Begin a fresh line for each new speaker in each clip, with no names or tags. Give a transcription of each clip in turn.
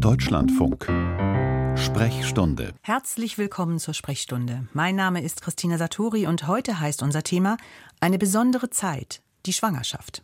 Deutschlandfunk. Sprechstunde.
Herzlich willkommen zur Sprechstunde. Mein Name ist Christina Satori und heute heißt unser Thema eine besondere Zeit, die Schwangerschaft.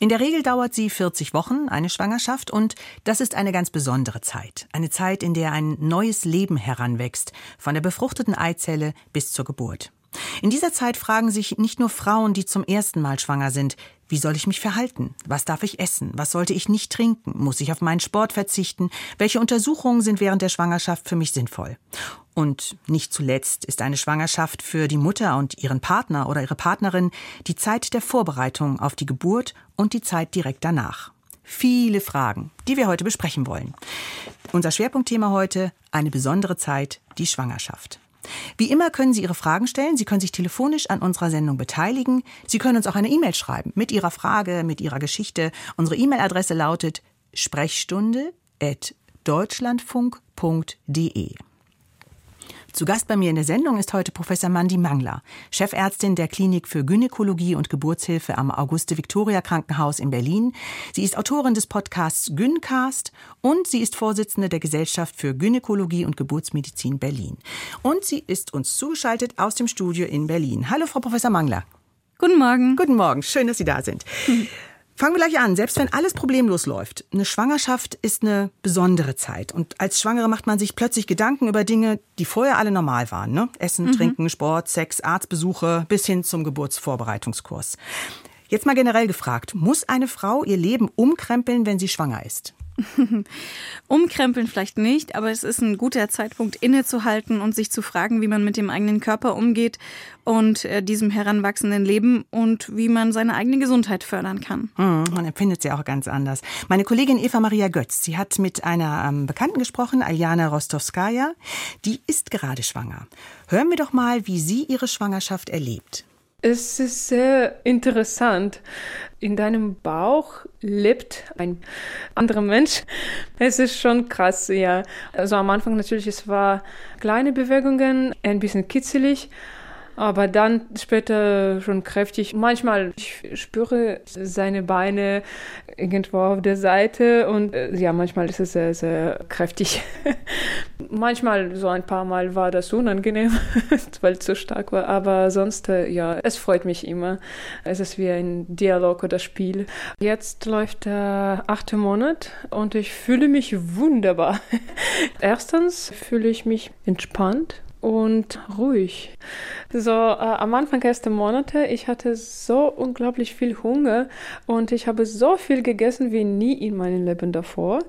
In der Regel dauert sie 40 Wochen, eine Schwangerschaft, und das ist eine ganz besondere Zeit. Eine Zeit, in der ein neues Leben heranwächst, von der befruchteten Eizelle bis zur Geburt. In dieser Zeit fragen sich nicht nur Frauen, die zum ersten Mal schwanger sind, wie soll ich mich verhalten? Was darf ich essen? Was sollte ich nicht trinken? Muss ich auf meinen Sport verzichten? Welche Untersuchungen sind während der Schwangerschaft für mich sinnvoll? Und nicht zuletzt ist eine Schwangerschaft für die Mutter und ihren Partner oder ihre Partnerin die Zeit der Vorbereitung auf die Geburt und die Zeit direkt danach. Viele Fragen, die wir heute besprechen wollen. Unser Schwerpunktthema heute eine besondere Zeit, die Schwangerschaft. Wie immer können Sie Ihre Fragen stellen. Sie können sich telefonisch an unserer Sendung beteiligen. Sie können uns auch eine E-Mail schreiben mit Ihrer Frage, mit Ihrer Geschichte. Unsere E-Mail-Adresse lautet sprechstunde.deutschlandfunk.de. Zu Gast bei mir in der Sendung ist heute Professor Mandy Mangler, Chefärztin der Klinik für Gynäkologie und Geburtshilfe am Auguste-Victoria-Krankenhaus in Berlin. Sie ist Autorin des Podcasts Gyncast und sie ist Vorsitzende der Gesellschaft für Gynäkologie und Geburtsmedizin Berlin. Und sie ist uns zugeschaltet aus dem Studio in Berlin. Hallo, Frau Professor Mangler.
Guten Morgen.
Guten Morgen. Schön, dass Sie da sind. Fangen wir gleich an. Selbst wenn alles problemlos läuft, eine Schwangerschaft ist eine besondere Zeit. Und als Schwangere macht man sich plötzlich Gedanken über Dinge, die vorher alle normal waren. Ne? Essen, mhm. Trinken, Sport, Sex, Arztbesuche bis hin zum Geburtsvorbereitungskurs. Jetzt mal generell gefragt, muss eine Frau ihr Leben umkrempeln, wenn sie schwanger ist?
Umkrempeln vielleicht nicht, aber es ist ein guter Zeitpunkt, innezuhalten und sich zu fragen, wie man mit dem eigenen Körper umgeht und äh, diesem heranwachsenden Leben und wie man seine eigene Gesundheit fördern kann.
Mhm, man empfindet sie auch ganz anders. Meine Kollegin Eva Maria Götz, sie hat mit einer ähm, Bekannten gesprochen, Aljana Rostovskaya. Die ist gerade schwanger. Hören wir doch mal, wie sie ihre Schwangerschaft erlebt.
Es ist sehr interessant. In deinem Bauch lebt ein anderer Mensch. Es ist schon krass, ja. Also am Anfang natürlich, es war kleine Bewegungen, ein bisschen kitzelig aber dann später schon kräftig. Manchmal ich spüre seine Beine irgendwo auf der Seite und äh, ja, manchmal ist es sehr, sehr kräftig. manchmal, so ein paar Mal war das unangenehm, weil es zu stark war, aber sonst, äh, ja, es freut mich immer. Es ist wie ein Dialog oder Spiel. Jetzt läuft der achte Monat und ich fühle mich wunderbar. Erstens fühle ich mich entspannt und ruhig. So, äh, am Anfang erster Monate, ich hatte so unglaublich viel Hunger und ich habe so viel gegessen wie nie in meinem Leben davor.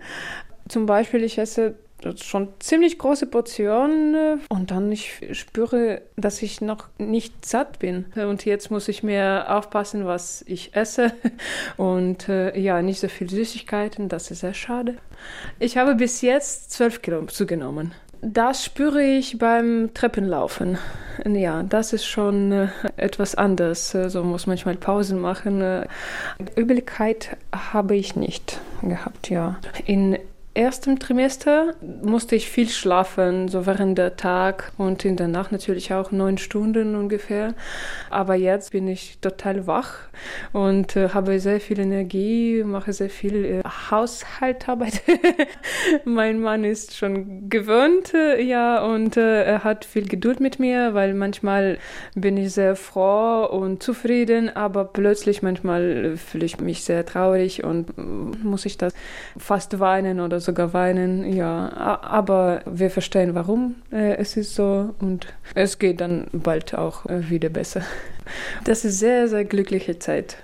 Zum Beispiel, ich esse schon ziemlich große Portionen äh, und dann ich spüre, dass ich noch nicht satt bin. Und jetzt muss ich mehr aufpassen, was ich esse und äh, ja, nicht so viel Süßigkeiten, das ist sehr schade. Ich habe bis jetzt zwölf Kilo zugenommen. Das spüre ich beim Treppenlaufen. Ja, das ist schon äh, etwas anders. So also muss manchmal Pausen machen. Äh, Übelkeit habe ich nicht gehabt, ja. In ersten Trimester musste ich viel schlafen, so während der Tag und in der Nacht natürlich auch neun Stunden ungefähr. Aber jetzt bin ich total wach und äh, habe sehr viel Energie, mache sehr viel äh, Haushaltarbeit. mein Mann ist schon gewöhnt, äh, ja, und äh, er hat viel Geduld mit mir, weil manchmal bin ich sehr froh und zufrieden, aber plötzlich manchmal fühle ich mich sehr traurig und äh, muss ich das fast weinen oder sogar weinen, ja. Aber wir verstehen, warum äh, es ist so und es geht dann bald auch äh, wieder besser. Das ist sehr, sehr glückliche Zeit.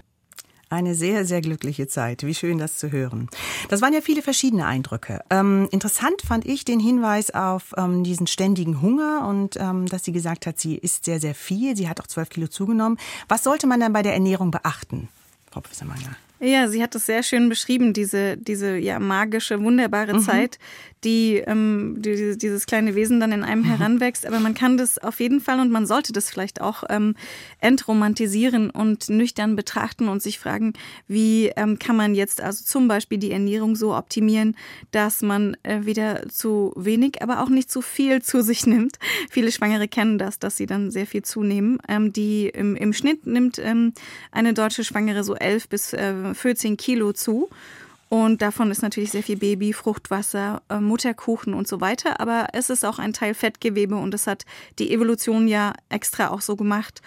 Eine sehr, sehr glückliche Zeit. Wie schön, das zu hören. Das waren ja viele verschiedene Eindrücke. Ähm, interessant fand ich den Hinweis auf ähm, diesen ständigen Hunger und ähm, dass sie gesagt hat, sie isst sehr, sehr viel. Sie hat auch zwölf Kilo zugenommen. Was sollte man dann bei der Ernährung beachten, Frau Professor Manger?
Ja, sie hat es sehr schön beschrieben, diese, diese ja, magische, wunderbare mhm. Zeit, die, ähm, die, dieses kleine Wesen dann in einem mhm. heranwächst. Aber man kann das auf jeden Fall und man sollte das vielleicht auch ähm, entromantisieren und nüchtern betrachten und sich fragen, wie ähm, kann man jetzt also zum Beispiel die Ernährung so optimieren, dass man äh, weder zu wenig, aber auch nicht zu viel zu sich nimmt. Viele Schwangere kennen das, dass sie dann sehr viel zunehmen. Ähm, die im, im Schnitt nimmt ähm, eine deutsche Schwangere so elf bis äh, 14 Kilo zu. Und davon ist natürlich sehr viel Baby, Fruchtwasser, äh, Mutterkuchen und so weiter. Aber es ist auch ein Teil Fettgewebe und das hat die Evolution ja extra auch so gemacht.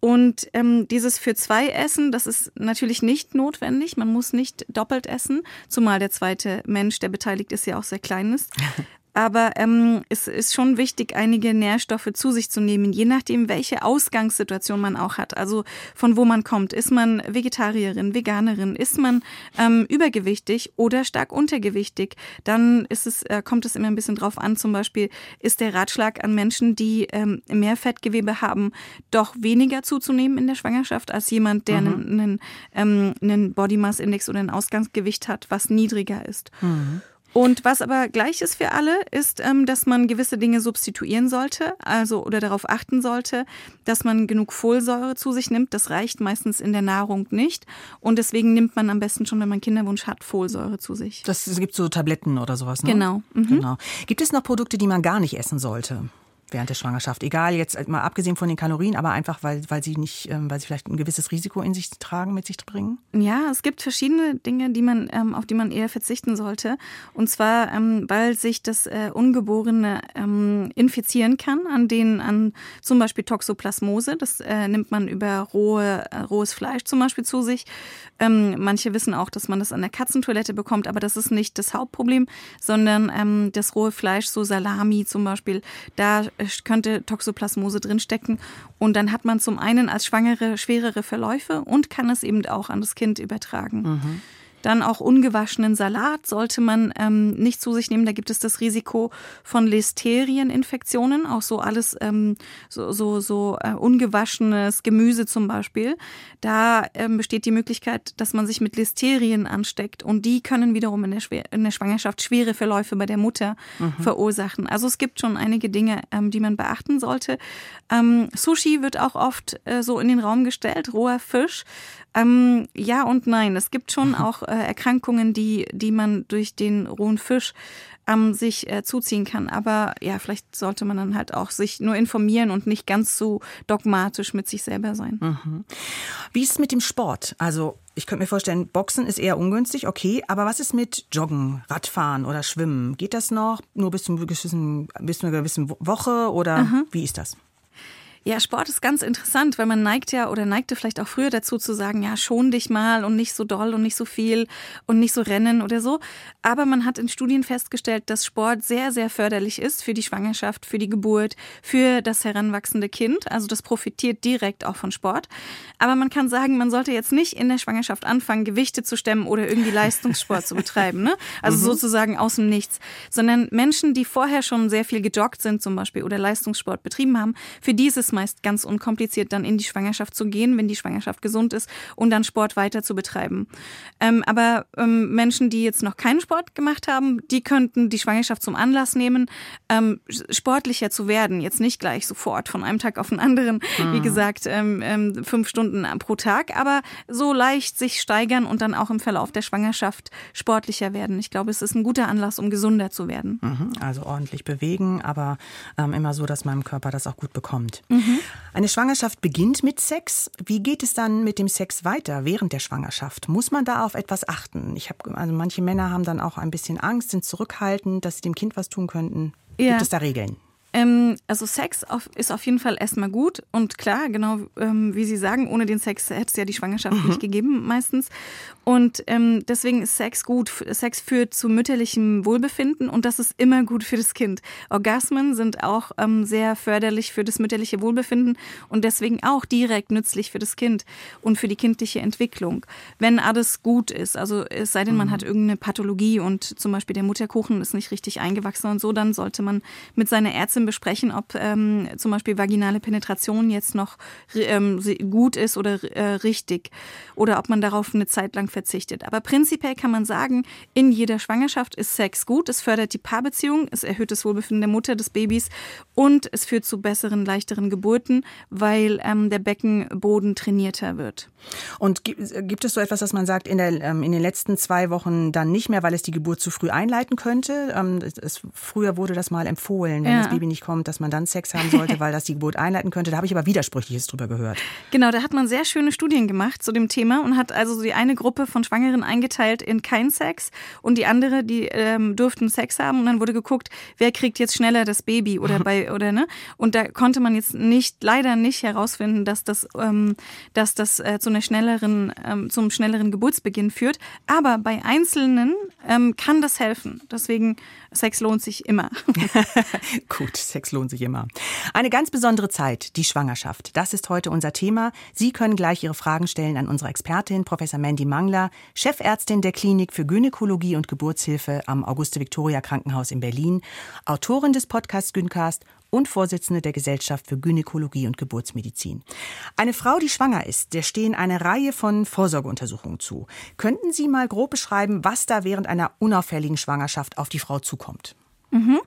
Und ähm, dieses für zwei Essen, das ist natürlich nicht notwendig. Man muss nicht doppelt essen, zumal der zweite Mensch, der beteiligt ist, ja auch sehr klein ist. Aber ähm, es ist schon wichtig, einige Nährstoffe zu sich zu nehmen, je nachdem, welche Ausgangssituation man auch hat. Also von wo man kommt. Ist man Vegetarierin, Veganerin? Ist man ähm, übergewichtig oder stark untergewichtig? Dann ist es, äh, kommt es immer ein bisschen drauf an. Zum Beispiel ist der Ratschlag an Menschen, die ähm, mehr Fettgewebe haben, doch weniger zuzunehmen in der Schwangerschaft als jemand, der mhm. einen, einen, ähm, einen Body Mass Index oder ein Ausgangsgewicht hat, was niedriger ist. Mhm. Und was aber gleich ist für alle, ist, ähm, dass man gewisse Dinge substituieren sollte, also oder darauf achten sollte, dass man genug Folsäure zu sich nimmt. Das reicht meistens in der Nahrung nicht. Und deswegen nimmt man am besten schon, wenn man Kinderwunsch hat, Folsäure zu sich.
Das es gibt so Tabletten oder sowas, ne?
Genau.
Mhm. genau. Gibt es noch Produkte, die man gar nicht essen sollte? Während der Schwangerschaft. Egal, jetzt mal abgesehen von den Kalorien, aber einfach, weil, weil sie nicht, ähm, weil sie vielleicht ein gewisses Risiko in sich tragen, mit sich bringen?
Ja, es gibt verschiedene Dinge, die man, ähm, auf die man eher verzichten sollte. Und zwar, ähm, weil sich das äh, Ungeborene infizieren kann, an denen, an zum Beispiel Toxoplasmose. Das äh, nimmt man über rohe, äh, rohes Fleisch zum Beispiel zu sich. manche wissen auch, dass man das an der Katzentoilette bekommt, aber das ist nicht das Hauptproblem, sondern das rohe Fleisch, so Salami zum Beispiel, da könnte Toxoplasmose drinstecken. Und dann hat man zum einen als Schwangere schwerere Verläufe und kann es eben auch an das Kind übertragen. Mhm. Dann auch ungewaschenen Salat sollte man ähm, nicht zu sich nehmen. Da gibt es das Risiko von Listerieninfektionen, auch so alles ähm, so, so, so äh, ungewaschenes Gemüse zum Beispiel. Da ähm, besteht die Möglichkeit, dass man sich mit Listerien ansteckt und die können wiederum in der, Schwer in der Schwangerschaft schwere Verläufe bei der Mutter mhm. verursachen. Also es gibt schon einige Dinge, ähm, die man beachten sollte. Ähm, Sushi wird auch oft äh, so in den Raum gestellt, roher Fisch. Ähm, ja und nein. Es gibt schon auch äh, Erkrankungen, die, die man durch den rohen Fisch ähm, sich äh, zuziehen kann. Aber ja, vielleicht sollte man dann halt auch sich nur informieren und nicht ganz so dogmatisch mit sich selber sein.
Mhm. Wie ist es mit dem Sport? Also ich könnte mir vorstellen, Boxen ist eher ungünstig, okay, aber was ist mit Joggen, Radfahren oder Schwimmen? Geht das noch nur bis, zum gewissen, bis zu einer gewissen Woche oder mhm. wie ist das?
Ja, Sport ist ganz interessant, weil man neigt ja oder neigte vielleicht auch früher dazu zu sagen, ja, schon dich mal und nicht so doll und nicht so viel und nicht so rennen oder so. Aber man hat in Studien festgestellt, dass Sport sehr, sehr förderlich ist für die Schwangerschaft, für die Geburt, für das heranwachsende Kind. Also das profitiert direkt auch von Sport. Aber man kann sagen, man sollte jetzt nicht in der Schwangerschaft anfangen, Gewichte zu stemmen oder irgendwie Leistungssport zu betreiben. Ne? Also mhm. sozusagen aus dem Nichts. Sondern Menschen, die vorher schon sehr viel gejoggt sind zum Beispiel oder Leistungssport betrieben haben, für die ist es meist ganz unkompliziert, dann in die Schwangerschaft zu gehen, wenn die Schwangerschaft gesund ist und dann Sport weiter zu betreiben. Ähm, aber ähm, Menschen, die jetzt noch keinen Sport gemacht haben, die könnten die Schwangerschaft zum Anlass nehmen, ähm, sportlicher zu werden. Jetzt nicht gleich sofort von einem Tag auf den anderen, mhm. wie gesagt, ähm, ähm, fünf Stunden pro Tag, aber so leicht sich steigern und dann auch im Verlauf der Schwangerschaft sportlicher werden. Ich glaube, es ist ein guter Anlass, um gesunder zu werden.
Mhm. Also ordentlich bewegen, aber ähm, immer so, dass mein Körper das auch gut bekommt. Mhm. Mhm. Eine Schwangerschaft beginnt mit Sex. Wie geht es dann mit dem Sex weiter während der Schwangerschaft? Muss man da auf etwas achten? Ich habe also manche Männer haben dann auch ein bisschen Angst, sind zurückhaltend, dass sie dem Kind was tun könnten. Ja. Gibt es da Regeln?
Ähm, also Sex auf, ist auf jeden Fall erstmal gut und klar, genau ähm, wie Sie sagen, ohne den Sex hätte es ja die Schwangerschaft mhm. nicht gegeben meistens. Und ähm, deswegen ist Sex gut. Sex führt zu mütterlichem Wohlbefinden und das ist immer gut für das Kind. Orgasmen sind auch ähm, sehr förderlich für das mütterliche Wohlbefinden und deswegen auch direkt nützlich für das Kind und für die kindliche Entwicklung. Wenn alles gut ist, also es sei denn, man mhm. hat irgendeine Pathologie und zum Beispiel der Mutterkuchen ist nicht richtig eingewachsen und so, dann sollte man mit seiner Ärztin besprechen, ob ähm, zum Beispiel vaginale Penetration jetzt noch ähm, gut ist oder äh, richtig oder ob man darauf eine Zeit lang verzichtet. Aber prinzipiell kann man sagen, in jeder Schwangerschaft ist Sex gut. Es fördert die Paarbeziehung, es erhöht das Wohlbefinden der Mutter, des Babys und es führt zu besseren, leichteren Geburten, weil ähm, der Beckenboden trainierter wird.
Und gibt es so etwas, dass man sagt, in, der, ähm, in den letzten zwei Wochen dann nicht mehr, weil es die Geburt zu früh einleiten könnte? Ähm, es, früher wurde das mal empfohlen, wenn ja. das Baby nicht nicht kommt, dass man dann Sex haben sollte, weil das die Geburt einleiten könnte. Da habe ich aber Widersprüchliches drüber gehört.
Genau, da hat man sehr schöne Studien gemacht zu dem Thema und hat also die eine Gruppe von Schwangeren eingeteilt in kein Sex und die andere, die ähm, durften Sex haben und dann wurde geguckt, wer kriegt jetzt schneller das Baby oder bei oder ne und da konnte man jetzt nicht leider nicht herausfinden, dass das ähm, dass das äh, zu einer schnelleren ähm, zum schnelleren Geburtsbeginn führt, aber bei einzelnen ähm, kann das helfen. Deswegen Sex lohnt sich immer.
Gut, Sex lohnt sich immer. Eine ganz besondere Zeit, die Schwangerschaft. Das ist heute unser Thema. Sie können gleich Ihre Fragen stellen an unsere Expertin, Professor Mandy Mangler, Chefärztin der Klinik für Gynäkologie und Geburtshilfe am Auguste-Victoria Krankenhaus in Berlin, Autorin des Podcasts Gyncast und Vorsitzende der Gesellschaft für Gynäkologie und Geburtsmedizin. Eine Frau, die schwanger ist, der stehen eine Reihe von Vorsorgeuntersuchungen zu. Könnten Sie mal grob beschreiben, was da während einer unauffälligen Schwangerschaft auf die Frau zukommt?
Mhm.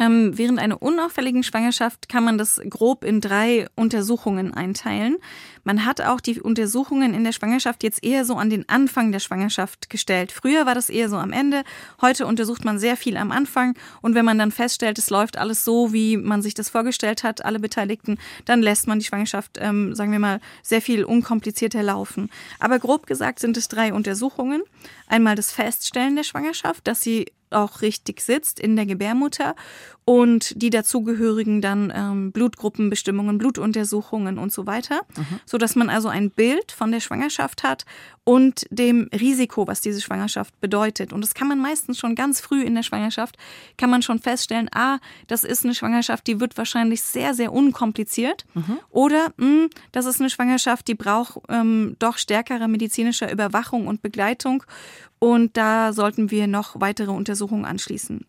Ähm, während einer unauffälligen Schwangerschaft kann man das grob in drei Untersuchungen einteilen. Man hat auch die Untersuchungen in der Schwangerschaft jetzt eher so an den Anfang der Schwangerschaft gestellt. Früher war das eher so am Ende. Heute untersucht man sehr viel am Anfang. Und wenn man dann feststellt, es läuft alles so, wie man sich das vorgestellt hat, alle Beteiligten, dann lässt man die Schwangerschaft, ähm, sagen wir mal, sehr viel unkomplizierter laufen. Aber grob gesagt sind es drei Untersuchungen. Einmal das Feststellen der Schwangerschaft, dass sie auch richtig sitzt in der Gebärmutter und die dazugehörigen dann ähm, Blutgruppenbestimmungen, Blutuntersuchungen und so weiter, mhm. so dass man also ein Bild von der Schwangerschaft hat und dem Risiko, was diese Schwangerschaft bedeutet. Und das kann man meistens schon ganz früh in der Schwangerschaft kann man schon feststellen, ah, das ist eine Schwangerschaft, die wird wahrscheinlich sehr sehr unkompliziert mhm. oder mh, hm, das ist eine Schwangerschaft, die braucht ähm, doch stärkere medizinische Überwachung und Begleitung und da sollten wir noch weitere Untersuchungen anschließen.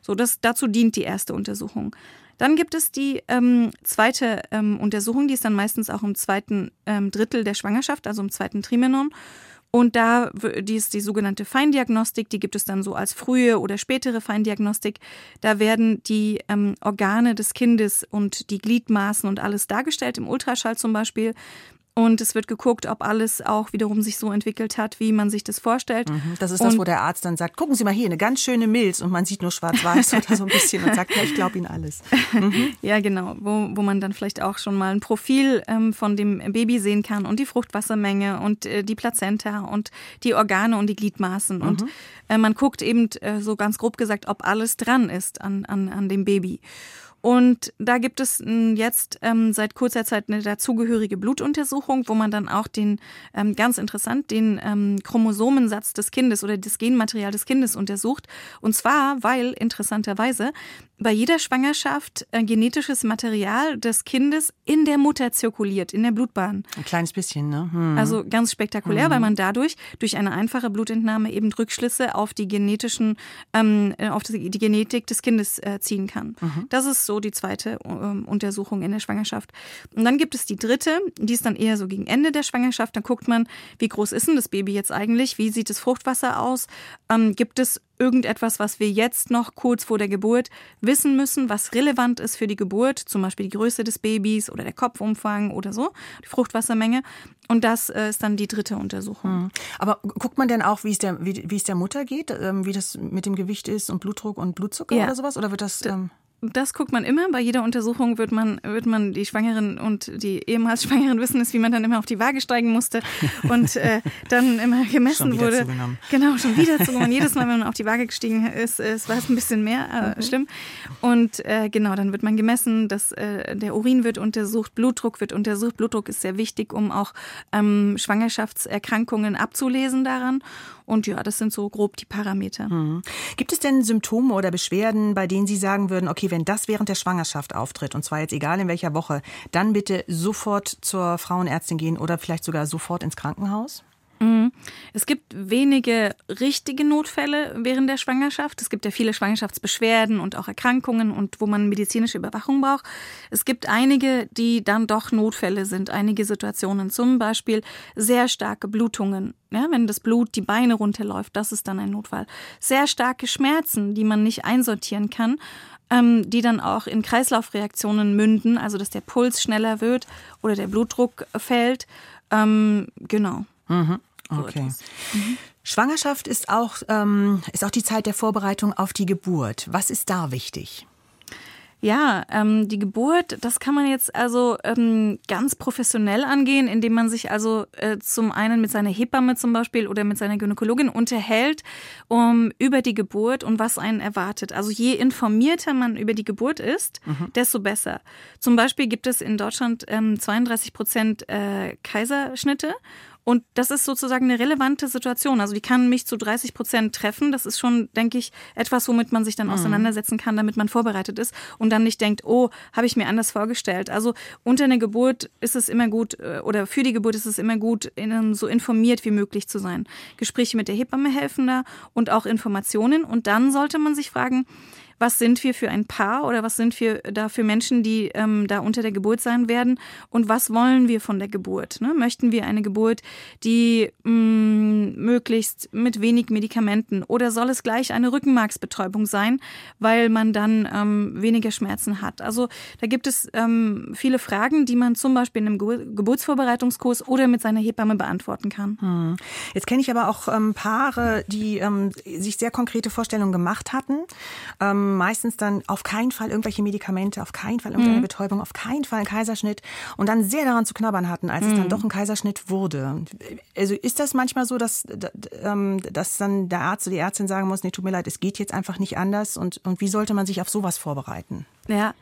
So, das, dazu dient die erste Untersuchung. Dann gibt es die ähm, zweite ähm, Untersuchung, die ist dann meistens auch im zweiten ähm, Drittel der Schwangerschaft, also im zweiten Trimenon. Und da, die ist die sogenannte Feindiagnostik, die gibt es dann so als frühe oder spätere Feindiagnostik. Da werden die ähm, Organe des Kindes und die Gliedmaßen und alles dargestellt, im Ultraschall zum Beispiel. Und es wird geguckt, ob alles auch wiederum sich so entwickelt hat, wie man sich das vorstellt.
Mhm, das ist das, wo der Arzt dann sagt, gucken Sie mal hier, eine ganz schöne Milz und man sieht nur schwarz-weiß oder so ein bisschen und sagt, ja, ich glaube Ihnen alles.
Mhm. Ja, genau, wo, wo man dann vielleicht auch schon mal ein Profil ähm, von dem Baby sehen kann und die Fruchtwassermenge und äh, die Plazenta und die Organe und die Gliedmaßen. Mhm. Und äh, man guckt eben äh, so ganz grob gesagt, ob alles dran ist an, an, an dem Baby. Und da gibt es hm, jetzt ähm, seit kurzer Zeit eine dazugehörige Blutuntersuchung, wo man dann auch den, ähm, ganz interessant, den ähm, Chromosomensatz des Kindes oder das Genmaterial des Kindes untersucht. Und zwar, weil interessanterweise bei jeder Schwangerschaft äh, genetisches Material des Kindes in der Mutter zirkuliert, in der Blutbahn.
Ein kleines bisschen, ne? Hm.
Also ganz spektakulär, hm. weil man dadurch durch eine einfache Blutentnahme eben Rückschlüsse auf die genetischen, ähm, äh, auf die, die, Genetik des Kindes äh, ziehen kann. Mhm. Das ist so die zweite ähm, Untersuchung in der Schwangerschaft. Und dann gibt es die dritte, die ist dann eher so gegen Ende der Schwangerschaft. Dann guckt man, wie groß ist denn das Baby jetzt eigentlich? Wie sieht das Fruchtwasser aus? Ähm, gibt es irgendetwas, was wir jetzt noch kurz vor der Geburt wissen müssen, was relevant ist für die Geburt, zum Beispiel die Größe des Babys oder der Kopfumfang oder so, die Fruchtwassermenge. Und das äh, ist dann die dritte Untersuchung.
Mhm. Aber guckt man denn auch, wie es der, wie, wie es der Mutter geht, ähm, wie das mit dem Gewicht ist und Blutdruck und Blutzucker ja. oder sowas? Oder wird das. Ähm
das guckt man immer. Bei jeder Untersuchung wird man, wird man die Schwangeren und die ehemals Schwangeren wissen es, wie man dann immer auf die Waage steigen musste und äh, dann immer gemessen schon wurde. Zugenommen. Genau, schon wieder zugenommen. Jedes Mal, wenn man auf die Waage gestiegen ist, ist war es ein bisschen mehr äh, mhm. schlimm. Und äh, genau, dann wird man gemessen, dass äh, der Urin wird untersucht, Blutdruck wird untersucht. Blutdruck ist sehr wichtig, um auch ähm, Schwangerschaftserkrankungen abzulesen daran. Und ja, das sind so grob die Parameter.
Mhm. Gibt es denn Symptome oder Beschwerden, bei denen Sie sagen würden, okay, wenn das während der Schwangerschaft auftritt, und zwar jetzt egal in welcher Woche, dann bitte sofort zur Frauenärztin gehen oder vielleicht sogar sofort ins Krankenhaus?
Mhm. Es gibt wenige richtige Notfälle während der Schwangerschaft. Es gibt ja viele Schwangerschaftsbeschwerden und auch Erkrankungen und wo man medizinische Überwachung braucht. Es gibt einige, die dann doch Notfälle sind. Einige Situationen, zum Beispiel sehr starke Blutungen. Ja, wenn das Blut die Beine runterläuft, das ist dann ein Notfall. Sehr starke Schmerzen, die man nicht einsortieren kann ähm, die dann auch in Kreislaufreaktionen münden, also dass der Puls schneller wird oder der Blutdruck fällt. Ähm, genau.
Mhm. Okay. Mhm. Schwangerschaft ist auch, ähm, ist auch die Zeit der Vorbereitung auf die Geburt. Was ist da wichtig?
Ja, ähm, die Geburt, das kann man jetzt also ähm, ganz professionell angehen, indem man sich also äh, zum einen mit seiner Hebamme zum Beispiel oder mit seiner Gynäkologin unterhält um, über die Geburt und was einen erwartet. Also je informierter man über die Geburt ist, mhm. desto besser. Zum Beispiel gibt es in Deutschland ähm, 32 Prozent äh, Kaiserschnitte und das ist sozusagen eine relevante Situation. Also die kann mich zu 30 Prozent treffen. Das ist schon, denke ich, etwas, womit man sich dann mhm. auseinandersetzen kann, damit man vorbereitet ist und dann nicht denkt, oh, habe ich mir anders vorgestellt. Also unter einer Geburt ist es immer gut äh, oder für die Geburt ist es immer gut, so informiert wie möglich zu sein. Gespräche mit der Hebamme helfen da und auch Informationen. Und dann sollte man sich fragen, was sind wir für ein Paar oder was sind wir da für Menschen, die ähm, da unter der Geburt sein werden und was wollen wir von der Geburt? Ne? Möchten wir eine Geburt, die mh, mm, möglichst mit wenig Medikamenten oder soll es gleich eine Rückenmarksbetäubung sein, weil man dann ähm, weniger Schmerzen hat? Also da gibt es ähm, viele Fragen, die man zum Beispiel in einem Ge Geburtsvorbereitungskurs oder mit seiner Hebamme beantworten kann. Hm.
Jetzt kenne ich aber auch ähm, Paare, die ähm, sich sehr konkrete Vorstellungen gemacht hatten. Ähm, meistens dann auf keinen Fall irgendwelche Medikamente, auf keinen Fall irgendeine mhm. Betäubung, auf keinen Fall einen Kaiserschnitt und dann sehr daran zu knabbern hatten, als mhm. es dann mhm. doch ein Kaiserschnitt wurde. Also ist das manchmal so, dass, ähm, dass dann der Arzt oder die Ärztin sagen muss, nee, tut mir leid, es geht jetzt einfach nicht anders und, und wie sollte man sich auf sowas vorbereiten?
Ja,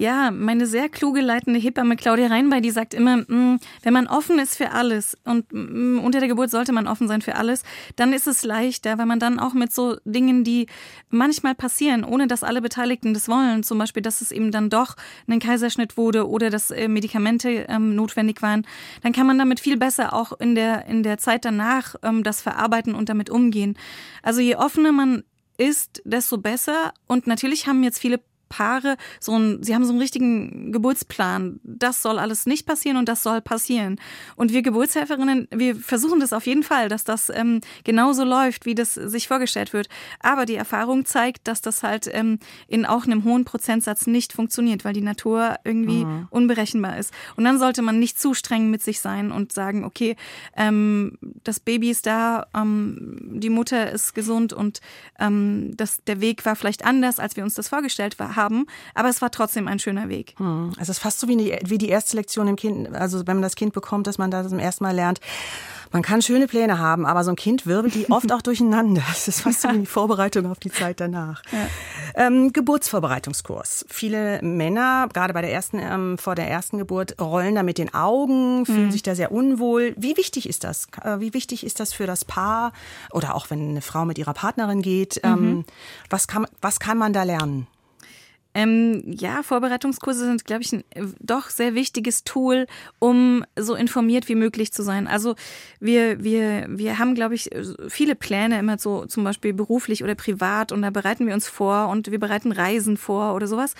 ja, meine sehr kluge leitende Hebamme Claudia Reinbei, die sagt immer, mm, wenn man offen ist für alles und mm, unter der Geburt sollte man offen sein für alles, dann ist es leichter, weil man dann auch mit so Dingen, die manchmal passieren, ohne dass alle Beteiligten das wollen, zum Beispiel, dass es eben dann doch ein Kaiserschnitt wurde oder dass äh, Medikamente ähm, notwendig waren, dann kann man damit viel besser auch in der in der Zeit danach ähm, das verarbeiten und damit umgehen. Also je offener man ist, desto besser. Und natürlich haben jetzt viele Paare so ein, sie haben so einen richtigen Geburtsplan. Das soll alles nicht passieren und das soll passieren. Und wir Geburtshelferinnen, wir versuchen das auf jeden Fall, dass das ähm, genauso läuft, wie das sich vorgestellt wird. Aber die Erfahrung zeigt, dass das halt ähm, in auch einem hohen Prozentsatz nicht funktioniert, weil die Natur irgendwie mhm. unberechenbar ist. Und dann sollte man nicht zu streng mit sich sein und sagen, okay, ähm, das Baby ist da, ähm, die Mutter ist gesund und ähm, das, der Weg war vielleicht anders, als wir uns das vorgestellt haben haben, aber es war trotzdem ein schöner Weg.
Hm. Es ist fast so wie die, wie die erste Lektion im Kind, also wenn man das Kind bekommt, dass man da zum ersten Mal lernt, man kann schöne Pläne haben, aber so ein Kind wirbelt die oft auch durcheinander. Das ist fast so wie die Vorbereitung auf die Zeit danach. Ja. Ähm, Geburtsvorbereitungskurs. Viele Männer, gerade bei der ersten, ähm, vor der ersten Geburt, rollen da mit den Augen, fühlen mhm. sich da sehr unwohl. Wie wichtig ist das? Äh, wie wichtig ist das für das Paar oder auch wenn eine Frau mit ihrer Partnerin geht? Ähm, mhm. was, kann, was kann man da lernen?
Ähm, ja, Vorbereitungskurse sind, glaube ich, ein äh, doch sehr wichtiges Tool, um so informiert wie möglich zu sein. Also wir, wir, wir haben, glaube ich, viele Pläne immer so zum Beispiel beruflich oder privat und da bereiten wir uns vor und wir bereiten Reisen vor oder sowas.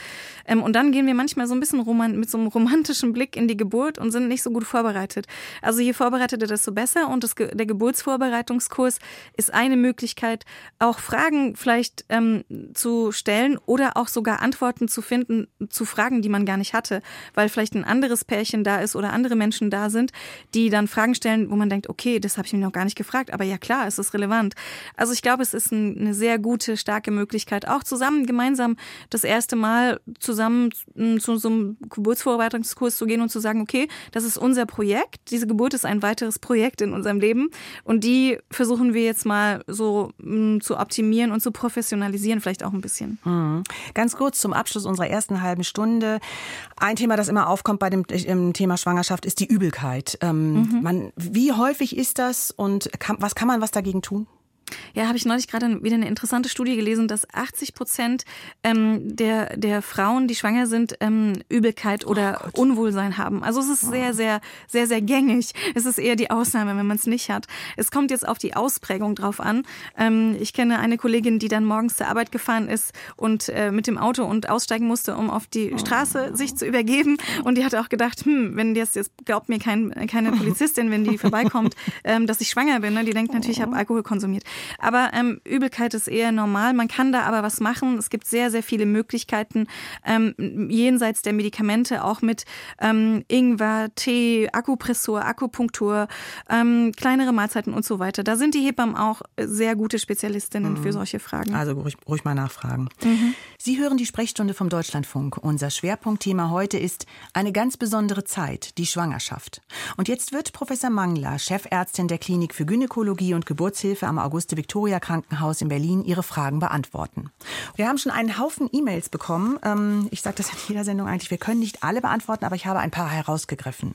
Ähm, und dann gehen wir manchmal so ein bisschen mit so einem romantischen Blick in die Geburt und sind nicht so gut vorbereitet. Also je vorbereiteter, desto besser und das, der Geburtsvorbereitungskurs ist eine Möglichkeit, auch Fragen vielleicht ähm, zu stellen oder auch sogar Antworten Antworten zu finden zu Fragen, die man gar nicht hatte, weil vielleicht ein anderes Pärchen da ist oder andere Menschen da sind, die dann Fragen stellen, wo man denkt, okay, das habe ich mir noch gar nicht gefragt, aber ja klar, es ist relevant. Also ich glaube, es ist eine sehr gute, starke Möglichkeit, auch zusammen gemeinsam das erste Mal zusammen zu so einem Geburtsvorbereitungskurs zu gehen und zu sagen, okay, das ist unser Projekt, diese Geburt ist ein weiteres Projekt in unserem Leben und die versuchen wir jetzt mal so zu optimieren und zu professionalisieren, vielleicht auch ein bisschen.
Mhm. Ganz kurz zum zum Abschluss unserer ersten halben Stunde. Ein Thema, das immer aufkommt bei dem Thema Schwangerschaft, ist die Übelkeit. Ähm, mhm. man, wie häufig ist das und kann, was kann man was dagegen tun?
Ja, habe ich neulich gerade wieder eine interessante Studie gelesen, dass 80 Prozent ähm, der, der Frauen, die schwanger sind, ähm, Übelkeit oder oh Unwohlsein haben. Also es ist oh. sehr, sehr, sehr, sehr gängig. Es ist eher die Ausnahme, wenn man es nicht hat. Es kommt jetzt auf die Ausprägung drauf an. Ähm, ich kenne eine Kollegin, die dann morgens zur Arbeit gefahren ist und äh, mit dem Auto und aussteigen musste, um auf die Straße sich zu übergeben. Und die hatte auch gedacht, hm, wenn jetzt, jetzt glaubt mir kein, keine Polizistin, wenn die vorbeikommt, ähm, dass ich schwanger bin. Ne? Die denkt natürlich, ich habe Alkohol konsumiert. Aber ähm, Übelkeit ist eher normal. Man kann da aber was machen. Es gibt sehr, sehr viele Möglichkeiten ähm, jenseits der Medikamente, auch mit ähm, Ingwer, Tee, Akupressur, Akupunktur, ähm, kleinere Mahlzeiten und so weiter. Da sind die Hebammen auch sehr gute Spezialistinnen mhm. für solche Fragen.
Also ruhig, ruhig mal nachfragen. Mhm. Sie hören die Sprechstunde vom Deutschlandfunk. Unser Schwerpunktthema heute ist eine ganz besondere Zeit, die Schwangerschaft. Und jetzt wird Professor Mangler, Chefärztin der Klinik für Gynäkologie und Geburtshilfe am Auguste-Victoria-Krankenhaus in Berlin, Ihre Fragen beantworten. Wir haben schon einen Haufen E-Mails bekommen. Ähm, ich sage das in jeder Sendung eigentlich, wir können nicht alle beantworten, aber ich habe ein paar herausgegriffen.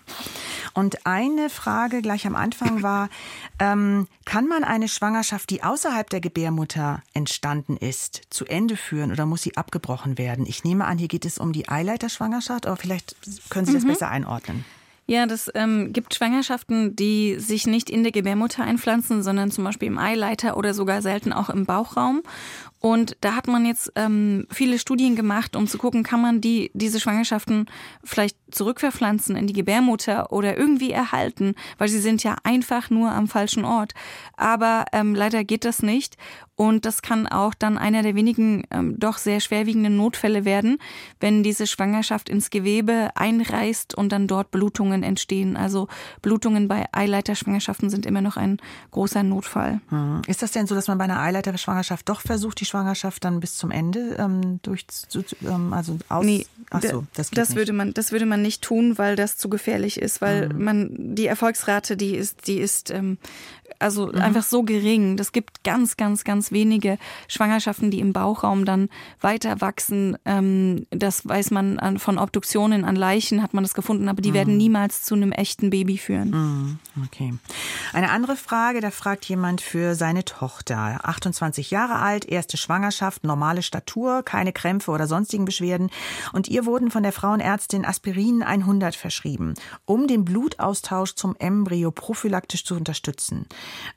Und eine Frage gleich am Anfang war, ähm, kann man eine Schwangerschaft, die außerhalb der Gebärmutter entstanden ist, zu Ende führen oder muss sie abgebrochen werden? Ich nehme an, hier geht es um die Eileiterschwangerschaft, aber vielleicht können Sie das mhm. besser einordnen.
Ja, das ähm, gibt Schwangerschaften, die sich nicht in der Gebärmutter einpflanzen, sondern zum Beispiel im Eileiter oder sogar selten auch im Bauchraum. Und da hat man jetzt ähm, viele Studien gemacht, um zu gucken, kann man die, diese Schwangerschaften vielleicht zurückverpflanzen in die Gebärmutter oder irgendwie erhalten, weil sie sind ja einfach nur am falschen Ort. Aber ähm, leider geht das nicht. Und das kann auch dann einer der wenigen ähm, doch sehr schwerwiegenden Notfälle werden, wenn diese Schwangerschaft ins Gewebe einreißt und dann dort Blutungen entstehen. Also Blutungen bei Eileiterschwangerschaften sind immer noch ein großer Notfall.
Hm. Ist das denn so, dass man bei einer Eileiterschwangerschaft doch versucht, die Schwangerschaft dann bis zum Ende ähm, durch, ähm, also aus?
Nee, Ach so, das, das würde man, das würde man nicht tun, weil das zu gefährlich ist, weil mhm. man die Erfolgsrate, die ist, die ist ähm, also mhm. einfach so gering. Das gibt ganz, ganz, ganz wenige Schwangerschaften, die im Bauchraum dann weiter wachsen. Ähm, das weiß man an, von Obduktionen an Leichen hat man das gefunden, aber die mhm. werden niemals zu einem echten Baby führen.
Mhm. Okay. Eine andere Frage, da fragt jemand für seine Tochter, 28 Jahre alt, erste Schwangerschaft, normale Statur, keine Krämpfe oder sonstigen Beschwerden und ihr wurden von der Frauenärztin Aspirin 100 verschrieben, um den Blutaustausch zum Embryo prophylaktisch zu unterstützen.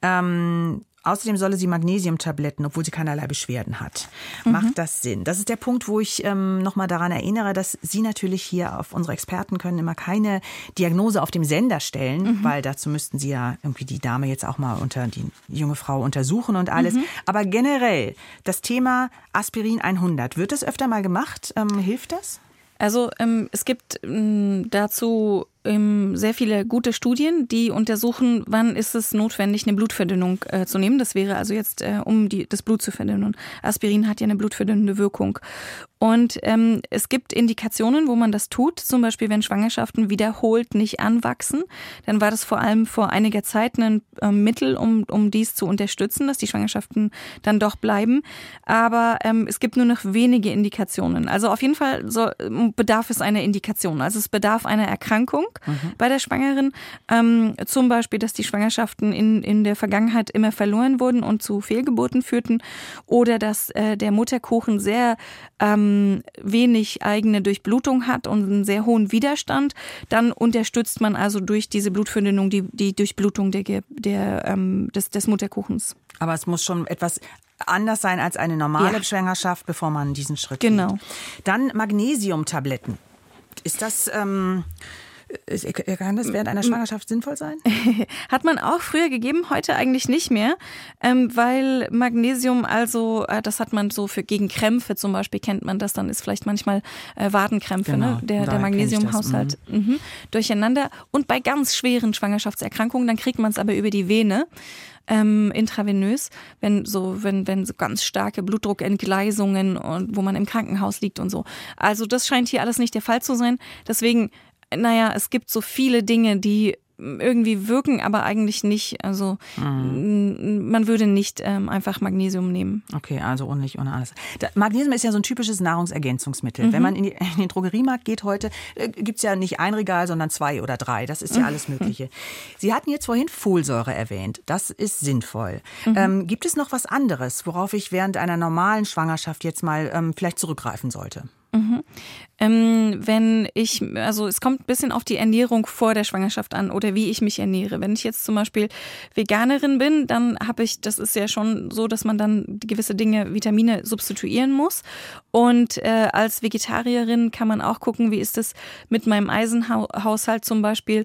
Ähm, Außerdem solle sie Magnesiumtabletten, obwohl sie keinerlei Beschwerden hat. Mhm. Macht das Sinn? Das ist der Punkt, wo ich ähm, nochmal daran erinnere, dass Sie natürlich hier auf unsere Experten können immer keine Diagnose auf dem Sender stellen, mhm. weil dazu müssten Sie ja irgendwie die Dame jetzt auch mal unter die junge Frau untersuchen und alles. Mhm. Aber generell das Thema Aspirin 100, wird das öfter mal gemacht? Ähm, hilft das?
Also ähm, es gibt ähm, dazu ähm, sehr viele gute Studien, die untersuchen, wann ist es notwendig, eine Blutverdünnung äh, zu nehmen. Das wäre also jetzt, äh, um die, das Blut zu verdünnen. Aspirin hat ja eine blutverdünnende Wirkung. Und ähm, es gibt Indikationen, wo man das tut, zum Beispiel wenn Schwangerschaften wiederholt nicht anwachsen. Dann war das vor allem vor einiger Zeit ein äh, Mittel, um, um dies zu unterstützen, dass die Schwangerschaften dann doch bleiben. Aber ähm, es gibt nur noch wenige Indikationen. Also auf jeden Fall so, bedarf es einer Indikation. Also es bedarf einer Erkrankung mhm. bei der Schwangeren. Ähm, zum Beispiel, dass die Schwangerschaften in, in der Vergangenheit immer verloren wurden und zu Fehlgeburten führten. Oder dass äh, der Mutterkuchen sehr ähm, wenig eigene Durchblutung hat und einen sehr hohen Widerstand. Dann unterstützt man also durch diese Blutverdünnung die, die Durchblutung der, der, ähm, des, des Mutterkuchens.
Aber es muss schon etwas anders sein als eine normale ja. Schwangerschaft, bevor man diesen Schritt
genau.
geht. Dann Magnesiumtabletten. Ist das ähm, kann das während einer Schwangerschaft sinnvoll sein?
Hat man auch früher gegeben, heute eigentlich nicht mehr, ähm, weil Magnesium, also äh, das hat man so für gegen Krämpfe zum Beispiel kennt man das, dann ist vielleicht manchmal äh, Wadenkrämpfe, ne? genau, ne? der, der Magnesiumhaushalt mhm. mhm. durcheinander. Und bei ganz schweren Schwangerschaftserkrankungen, dann kriegt man es aber über die Vene ähm, intravenös, wenn so, wenn, wenn so ganz starke Blutdruckentgleisungen und wo man im Krankenhaus liegt und so. Also das scheint hier alles nicht der Fall zu sein. Deswegen naja, es gibt so viele Dinge, die irgendwie wirken, aber eigentlich nicht. Also mhm. man würde nicht ähm, einfach Magnesium nehmen.
Okay, also und nicht ohne alles. Magnesium ist ja so ein typisches Nahrungsergänzungsmittel. Mhm. Wenn man in, die, in, den Drogeriemarkt geht heute, äh, gibt's ja nicht ein Regal, sondern zwei oder drei. Das ist ja alles Mögliche. Sie hatten jetzt vorhin Folsäure erwähnt. Das ist sinnvoll. Mhm. Ähm, gibt es noch was anderes, worauf ich während einer normalen Schwangerschaft jetzt mal ähm, vielleicht zurückgreifen sollte?
Mhm. Ähm, wenn ich, also es kommt ein bisschen auf die Ernährung vor der Schwangerschaft an oder wie ich mich ernähre. Wenn ich jetzt zum Beispiel Veganerin bin, dann habe ich, das ist ja schon so, dass man dann gewisse Dinge, Vitamine substituieren muss. Und äh, als Vegetarierin kann man auch gucken, wie ist es mit meinem Eisenhaushalt zum Beispiel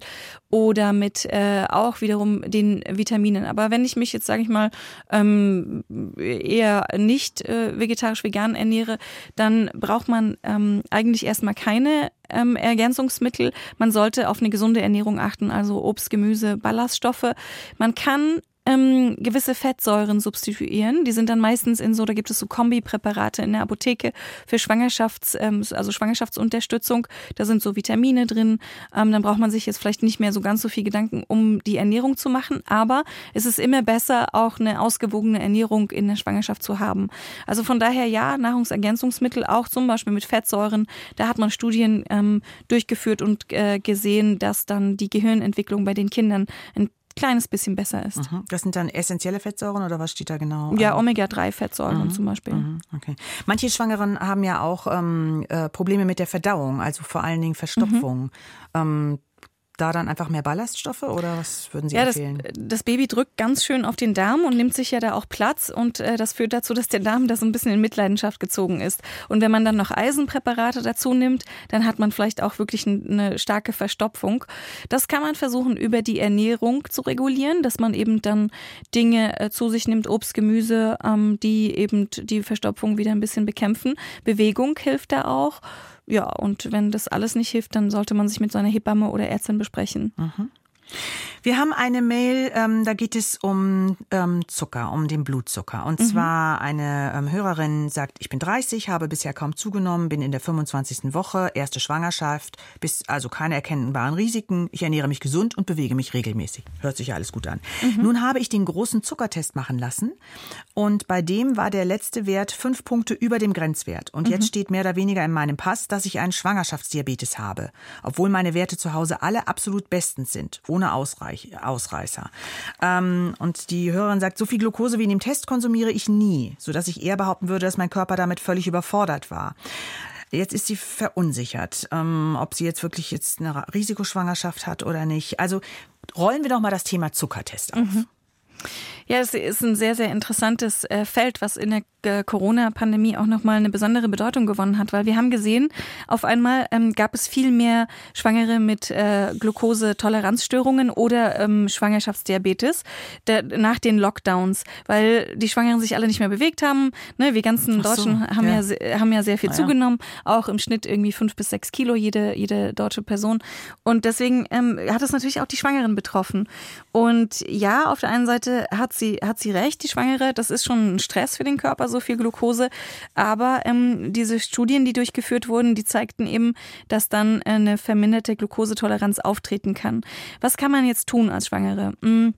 oder mit äh, auch wiederum den Vitaminen. Aber wenn ich mich jetzt, sage ich mal, ähm, eher nicht äh, vegetarisch-vegan ernähre, dann braucht man ähm, eigentlich erstmal keine ähm, Ergänzungsmittel. Man sollte auf eine gesunde Ernährung achten, also Obst, Gemüse, Ballaststoffe. Man kann ähm, gewisse Fettsäuren substituieren. Die sind dann meistens in so, da gibt es so Kombipräparate in der Apotheke für Schwangerschafts, ähm, also Schwangerschaftsunterstützung. Da sind so Vitamine drin. Ähm, dann braucht man sich jetzt vielleicht nicht mehr so ganz so viel Gedanken um die Ernährung zu machen. Aber es ist immer besser, auch eine ausgewogene Ernährung in der Schwangerschaft zu haben. Also von daher ja, Nahrungsergänzungsmittel auch zum Beispiel mit Fettsäuren. Da hat man Studien ähm, durchgeführt und äh, gesehen, dass dann die Gehirnentwicklung bei den Kindern ein kleines bisschen besser ist.
Mhm. Das sind dann essentielle Fettsäuren oder was steht da genau?
Ja, Omega-3-Fettsäuren mhm. zum Beispiel. Mhm.
Okay. Manche Schwangeren haben ja auch ähm, äh, Probleme mit der Verdauung, also vor allen Dingen Verstopfung. Mhm. Ähm, da dann einfach mehr Ballaststoffe oder was würden Sie
ja,
empfehlen?
Das, das Baby drückt ganz schön auf den Darm und nimmt sich ja da auch Platz und äh, das führt dazu, dass der Darm da so ein bisschen in Mitleidenschaft gezogen ist. Und wenn man dann noch Eisenpräparate dazu nimmt, dann hat man vielleicht auch wirklich eine starke Verstopfung. Das kann man versuchen über die Ernährung zu regulieren, dass man eben dann Dinge äh, zu sich nimmt, Obst, Gemüse, ähm, die eben die Verstopfung wieder ein bisschen bekämpfen. Bewegung hilft da auch. Ja, und wenn das alles nicht hilft, dann sollte man sich mit seiner Hebamme oder Ärztin besprechen.
Mhm. Wir haben eine Mail, ähm, da geht es um ähm, Zucker, um den Blutzucker. Und mhm. zwar eine ähm, Hörerin sagt, ich bin 30, habe bisher kaum zugenommen, bin in der 25. Woche, erste Schwangerschaft, bis also keine erkennbaren Risiken. Ich ernähre mich gesund und bewege mich regelmäßig. Hört sich ja alles gut an. Mhm. Nun habe ich den großen Zuckertest machen lassen und bei dem war der letzte Wert fünf Punkte über dem Grenzwert. Und mhm. jetzt steht mehr oder weniger in meinem Pass, dass ich einen Schwangerschaftsdiabetes habe, obwohl meine Werte zu Hause alle absolut bestens sind, ohne Ausreichend. Ausreißer. Ähm, und die Hörerin sagt, so viel Glucose wie in dem Test konsumiere ich nie, sodass ich eher behaupten würde, dass mein Körper damit völlig überfordert war. Jetzt ist sie verunsichert, ähm, ob sie jetzt wirklich jetzt eine Risikoschwangerschaft hat oder nicht. Also rollen wir doch mal das Thema Zuckertest auf. Mhm.
Ja, es ist ein sehr, sehr interessantes äh, Feld, was in der äh, Corona-Pandemie auch nochmal eine besondere Bedeutung gewonnen hat, weil wir haben gesehen, auf einmal ähm, gab es viel mehr Schwangere mit äh, Glukosetoleranzstörungen oder ähm, Schwangerschaftsdiabetes der, nach den Lockdowns, weil die Schwangeren sich alle nicht mehr bewegt haben. Ne, wir ganzen so, Deutschen haben ja. ja. haben ja sehr viel ah, zugenommen, ja. auch im Schnitt irgendwie fünf bis sechs Kilo jede jede deutsche Person. Und deswegen ähm, hat es natürlich auch die Schwangeren betroffen. Und ja, auf der einen Seite hat sie hat sie recht, die Schwangere, das ist schon ein Stress für den Körper so viel Glucose. Aber ähm, diese Studien, die durchgeführt wurden, die zeigten eben, dass dann eine verminderte Glukosetoleranz auftreten kann. Was kann man jetzt tun als Schwangere? Hm.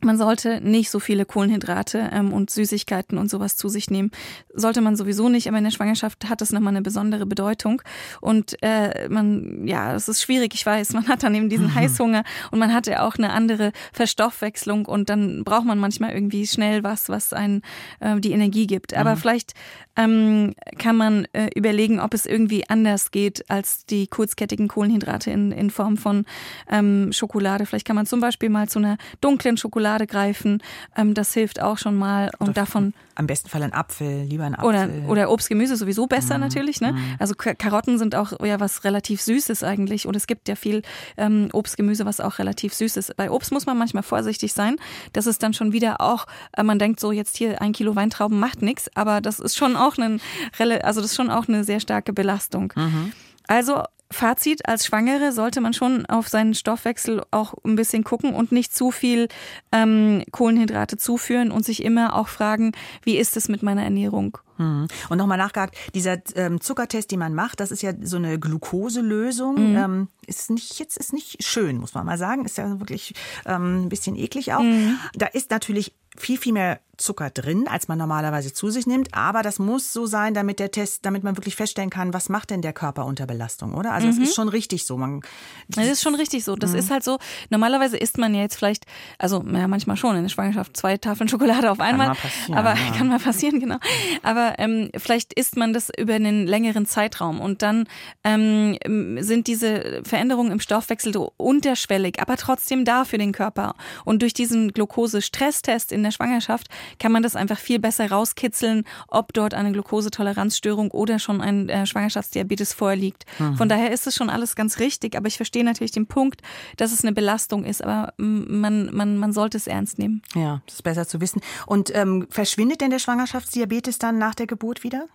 Man sollte nicht so viele Kohlenhydrate ähm, und Süßigkeiten und sowas zu sich nehmen. Sollte man sowieso nicht, aber in der Schwangerschaft hat das nochmal eine besondere Bedeutung. Und äh, man, ja, es ist schwierig, ich weiß, man hat dann eben diesen mhm. Heißhunger und man hat ja auch eine andere Verstoffwechslung und dann braucht man manchmal irgendwie schnell was, was einen äh, die Energie gibt. Aber mhm. vielleicht ähm, kann man äh, überlegen, ob es irgendwie anders geht als die kurzkettigen Kohlenhydrate in, in Form von ähm, Schokolade. Vielleicht kann man zum Beispiel mal zu einer dunklen Schokolade greifen. Ähm, das hilft auch schon mal. Und davon
am besten Fall ein Apfel, lieber ein Apfel.
Oder, oder Obst, Gemüse sowieso besser mhm. natürlich. Ne? Mhm. Also Karotten sind auch ja was relativ Süßes eigentlich. Und es gibt ja viel ähm, Obst, Gemüse, was auch relativ süß ist. Bei Obst muss man manchmal vorsichtig sein. Das ist dann schon wieder auch, äh, man denkt so, jetzt hier ein Kilo Weintrauben macht nichts, aber das ist schon auch ein, also das ist schon auch eine sehr starke Belastung. Mhm. Also Fazit, als Schwangere sollte man schon auf seinen Stoffwechsel auch ein bisschen gucken und nicht zu viel ähm, Kohlenhydrate zuführen und sich immer auch fragen, wie ist es mit meiner Ernährung?
Mhm. Und nochmal nachgehakt, dieser ähm, Zuckertest, den man macht, das ist ja so eine Glukoselösung. Mhm. Ähm, ist nicht, jetzt ist nicht schön, muss man mal sagen. Ist ja wirklich ähm, ein bisschen eklig auch. Mhm. Da ist natürlich viel, viel mehr Zucker drin, als man normalerweise zu sich nimmt. Aber das muss so sein, damit der Test, damit man wirklich feststellen kann, was macht denn der Körper unter Belastung, oder? Also es mhm. ist schon richtig so. Man,
das ist schon richtig so. Das mhm. ist halt so. Normalerweise isst man ja jetzt vielleicht, also ja, manchmal schon in der Schwangerschaft zwei Tafeln Schokolade auf einmal. Kann aber ja. kann mal passieren, genau. Aber aber ähm, vielleicht isst man das über einen längeren Zeitraum und dann ähm, sind diese Veränderungen im Stoffwechsel so unterschwellig, aber trotzdem da für den Körper. Und durch diesen Glucose-Stresstest in der Schwangerschaft kann man das einfach viel besser rauskitzeln, ob dort eine Glukosetoleranzstörung oder schon ein äh, Schwangerschaftsdiabetes vorliegt. Mhm. Von daher ist es schon alles ganz richtig, aber ich verstehe natürlich den Punkt, dass es eine Belastung ist, aber man, man, man sollte es ernst nehmen.
Ja, das ist besser zu wissen. Und ähm, verschwindet denn der Schwangerschaftsdiabetes dann nach der Geburt wieder?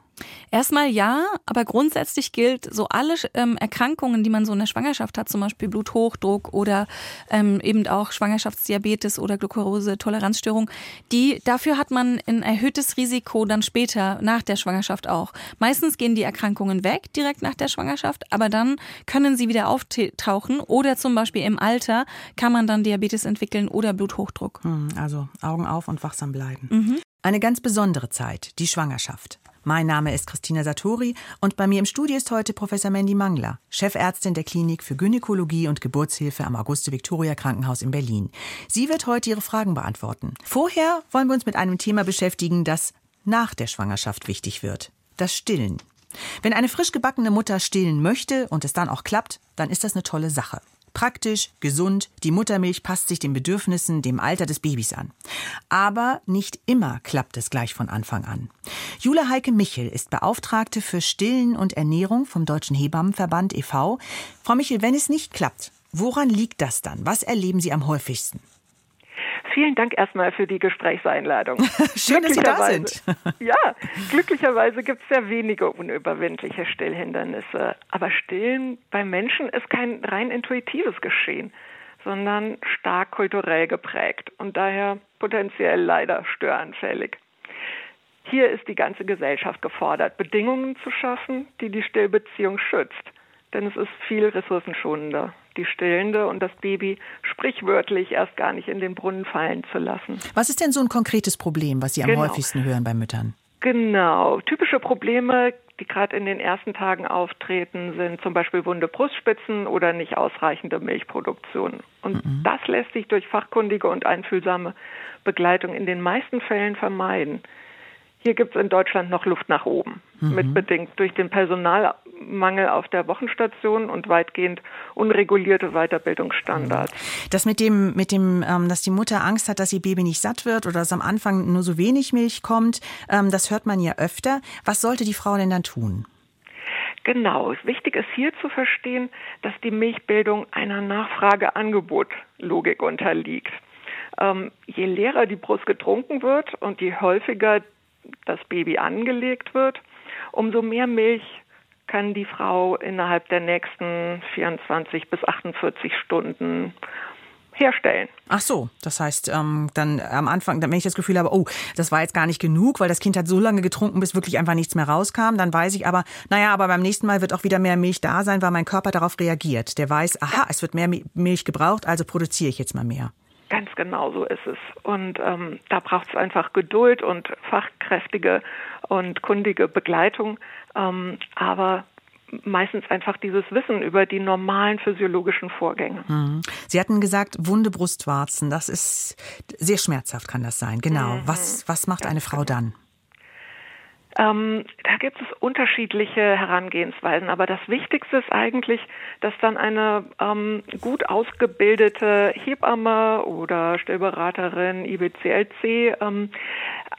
Erstmal ja, aber grundsätzlich gilt, so alle ähm, Erkrankungen, die man so in der Schwangerschaft hat, zum Beispiel Bluthochdruck oder ähm, eben auch Schwangerschaftsdiabetes oder Glucose-Toleranzstörung, die dafür hat man ein erhöhtes Risiko dann später nach der Schwangerschaft auch. Meistens gehen die Erkrankungen weg direkt nach der Schwangerschaft, aber dann können sie wieder auftauchen oder zum Beispiel im Alter kann man dann Diabetes entwickeln oder Bluthochdruck.
Hm, also Augen auf und wachsam bleiben. Mhm. Eine ganz besondere Zeit, die Schwangerschaft. Mein Name ist Christina Satori und bei mir im Studio ist heute Professor Mandy Mangler, Chefärztin der Klinik für Gynäkologie und Geburtshilfe am Auguste-Victoria Krankenhaus in Berlin. Sie wird heute Ihre Fragen beantworten. Vorher wollen wir uns mit einem Thema beschäftigen, das nach der Schwangerschaft wichtig wird. Das Stillen. Wenn eine frisch gebackene Mutter stillen möchte und es dann auch klappt, dann ist das eine tolle Sache. Praktisch, gesund, die Muttermilch passt sich den Bedürfnissen, dem Alter des Babys an. Aber nicht immer klappt es gleich von Anfang an. Jule Heike Michel ist Beauftragte für Stillen und Ernährung vom Deutschen Hebammenverband e.V. Frau Michel, wenn es nicht klappt, woran liegt das dann? Was erleben Sie am häufigsten?
Vielen Dank erstmal für die Gesprächseinladung.
Schön, dass Sie da sind.
ja, glücklicherweise gibt es sehr wenige unüberwindliche Stillhindernisse. Aber Stillen beim Menschen ist kein rein intuitives Geschehen, sondern stark kulturell geprägt und daher potenziell leider störanfällig. Hier ist die ganze Gesellschaft gefordert, Bedingungen zu schaffen, die die Stillbeziehung schützt. Denn es ist viel ressourcenschonender die Stillende und das Baby sprichwörtlich erst gar nicht in den Brunnen fallen zu lassen.
Was ist denn so ein konkretes Problem, was Sie am genau. häufigsten hören bei Müttern?
Genau. Typische Probleme, die gerade in den ersten Tagen auftreten, sind zum Beispiel wunde Brustspitzen oder nicht ausreichende Milchproduktion. Und mhm. das lässt sich durch fachkundige und einfühlsame Begleitung in den meisten Fällen vermeiden. Hier gibt es in Deutschland noch Luft nach oben, mhm. mitbedingt durch den Personalmangel auf der Wochenstation und weitgehend unregulierte Weiterbildungsstandards.
Das mit dem, mit dem, ähm, dass die Mutter Angst hat, dass ihr Baby nicht satt wird oder dass am Anfang nur so wenig Milch kommt, ähm, das hört man ja öfter. Was sollte die Frau denn dann tun?
Genau. Wichtig ist hier zu verstehen, dass die Milchbildung einer Nachfrage-Angebot-Logik unterliegt. Ähm, je leerer die Brust getrunken wird und je häufiger das Baby angelegt wird, umso mehr Milch kann die Frau innerhalb der nächsten 24 bis 48 Stunden herstellen.
Ach so, das heißt, ähm, dann am Anfang, wenn ich das Gefühl habe, oh, das war jetzt gar nicht genug, weil das Kind hat so lange getrunken, bis wirklich einfach nichts mehr rauskam, dann weiß ich aber, naja, aber beim nächsten Mal wird auch wieder mehr Milch da sein, weil mein Körper darauf reagiert. Der weiß, aha, es wird mehr Milch gebraucht, also produziere ich jetzt mal mehr.
Genau so ist es. Und ähm, da braucht es einfach Geduld und fachkräftige und kundige Begleitung, ähm, aber meistens einfach dieses Wissen über die normalen physiologischen Vorgänge.
Mhm. Sie hatten gesagt, wunde Brustwarzen, das ist sehr schmerzhaft, kann das sein. Genau. Mhm. Was, was macht eine Frau dann?
Ähm, da gibt es unterschiedliche Herangehensweisen, aber das Wichtigste ist eigentlich, dass dann eine ähm, gut ausgebildete Hebamme oder Stillberaterin IBCLC ähm,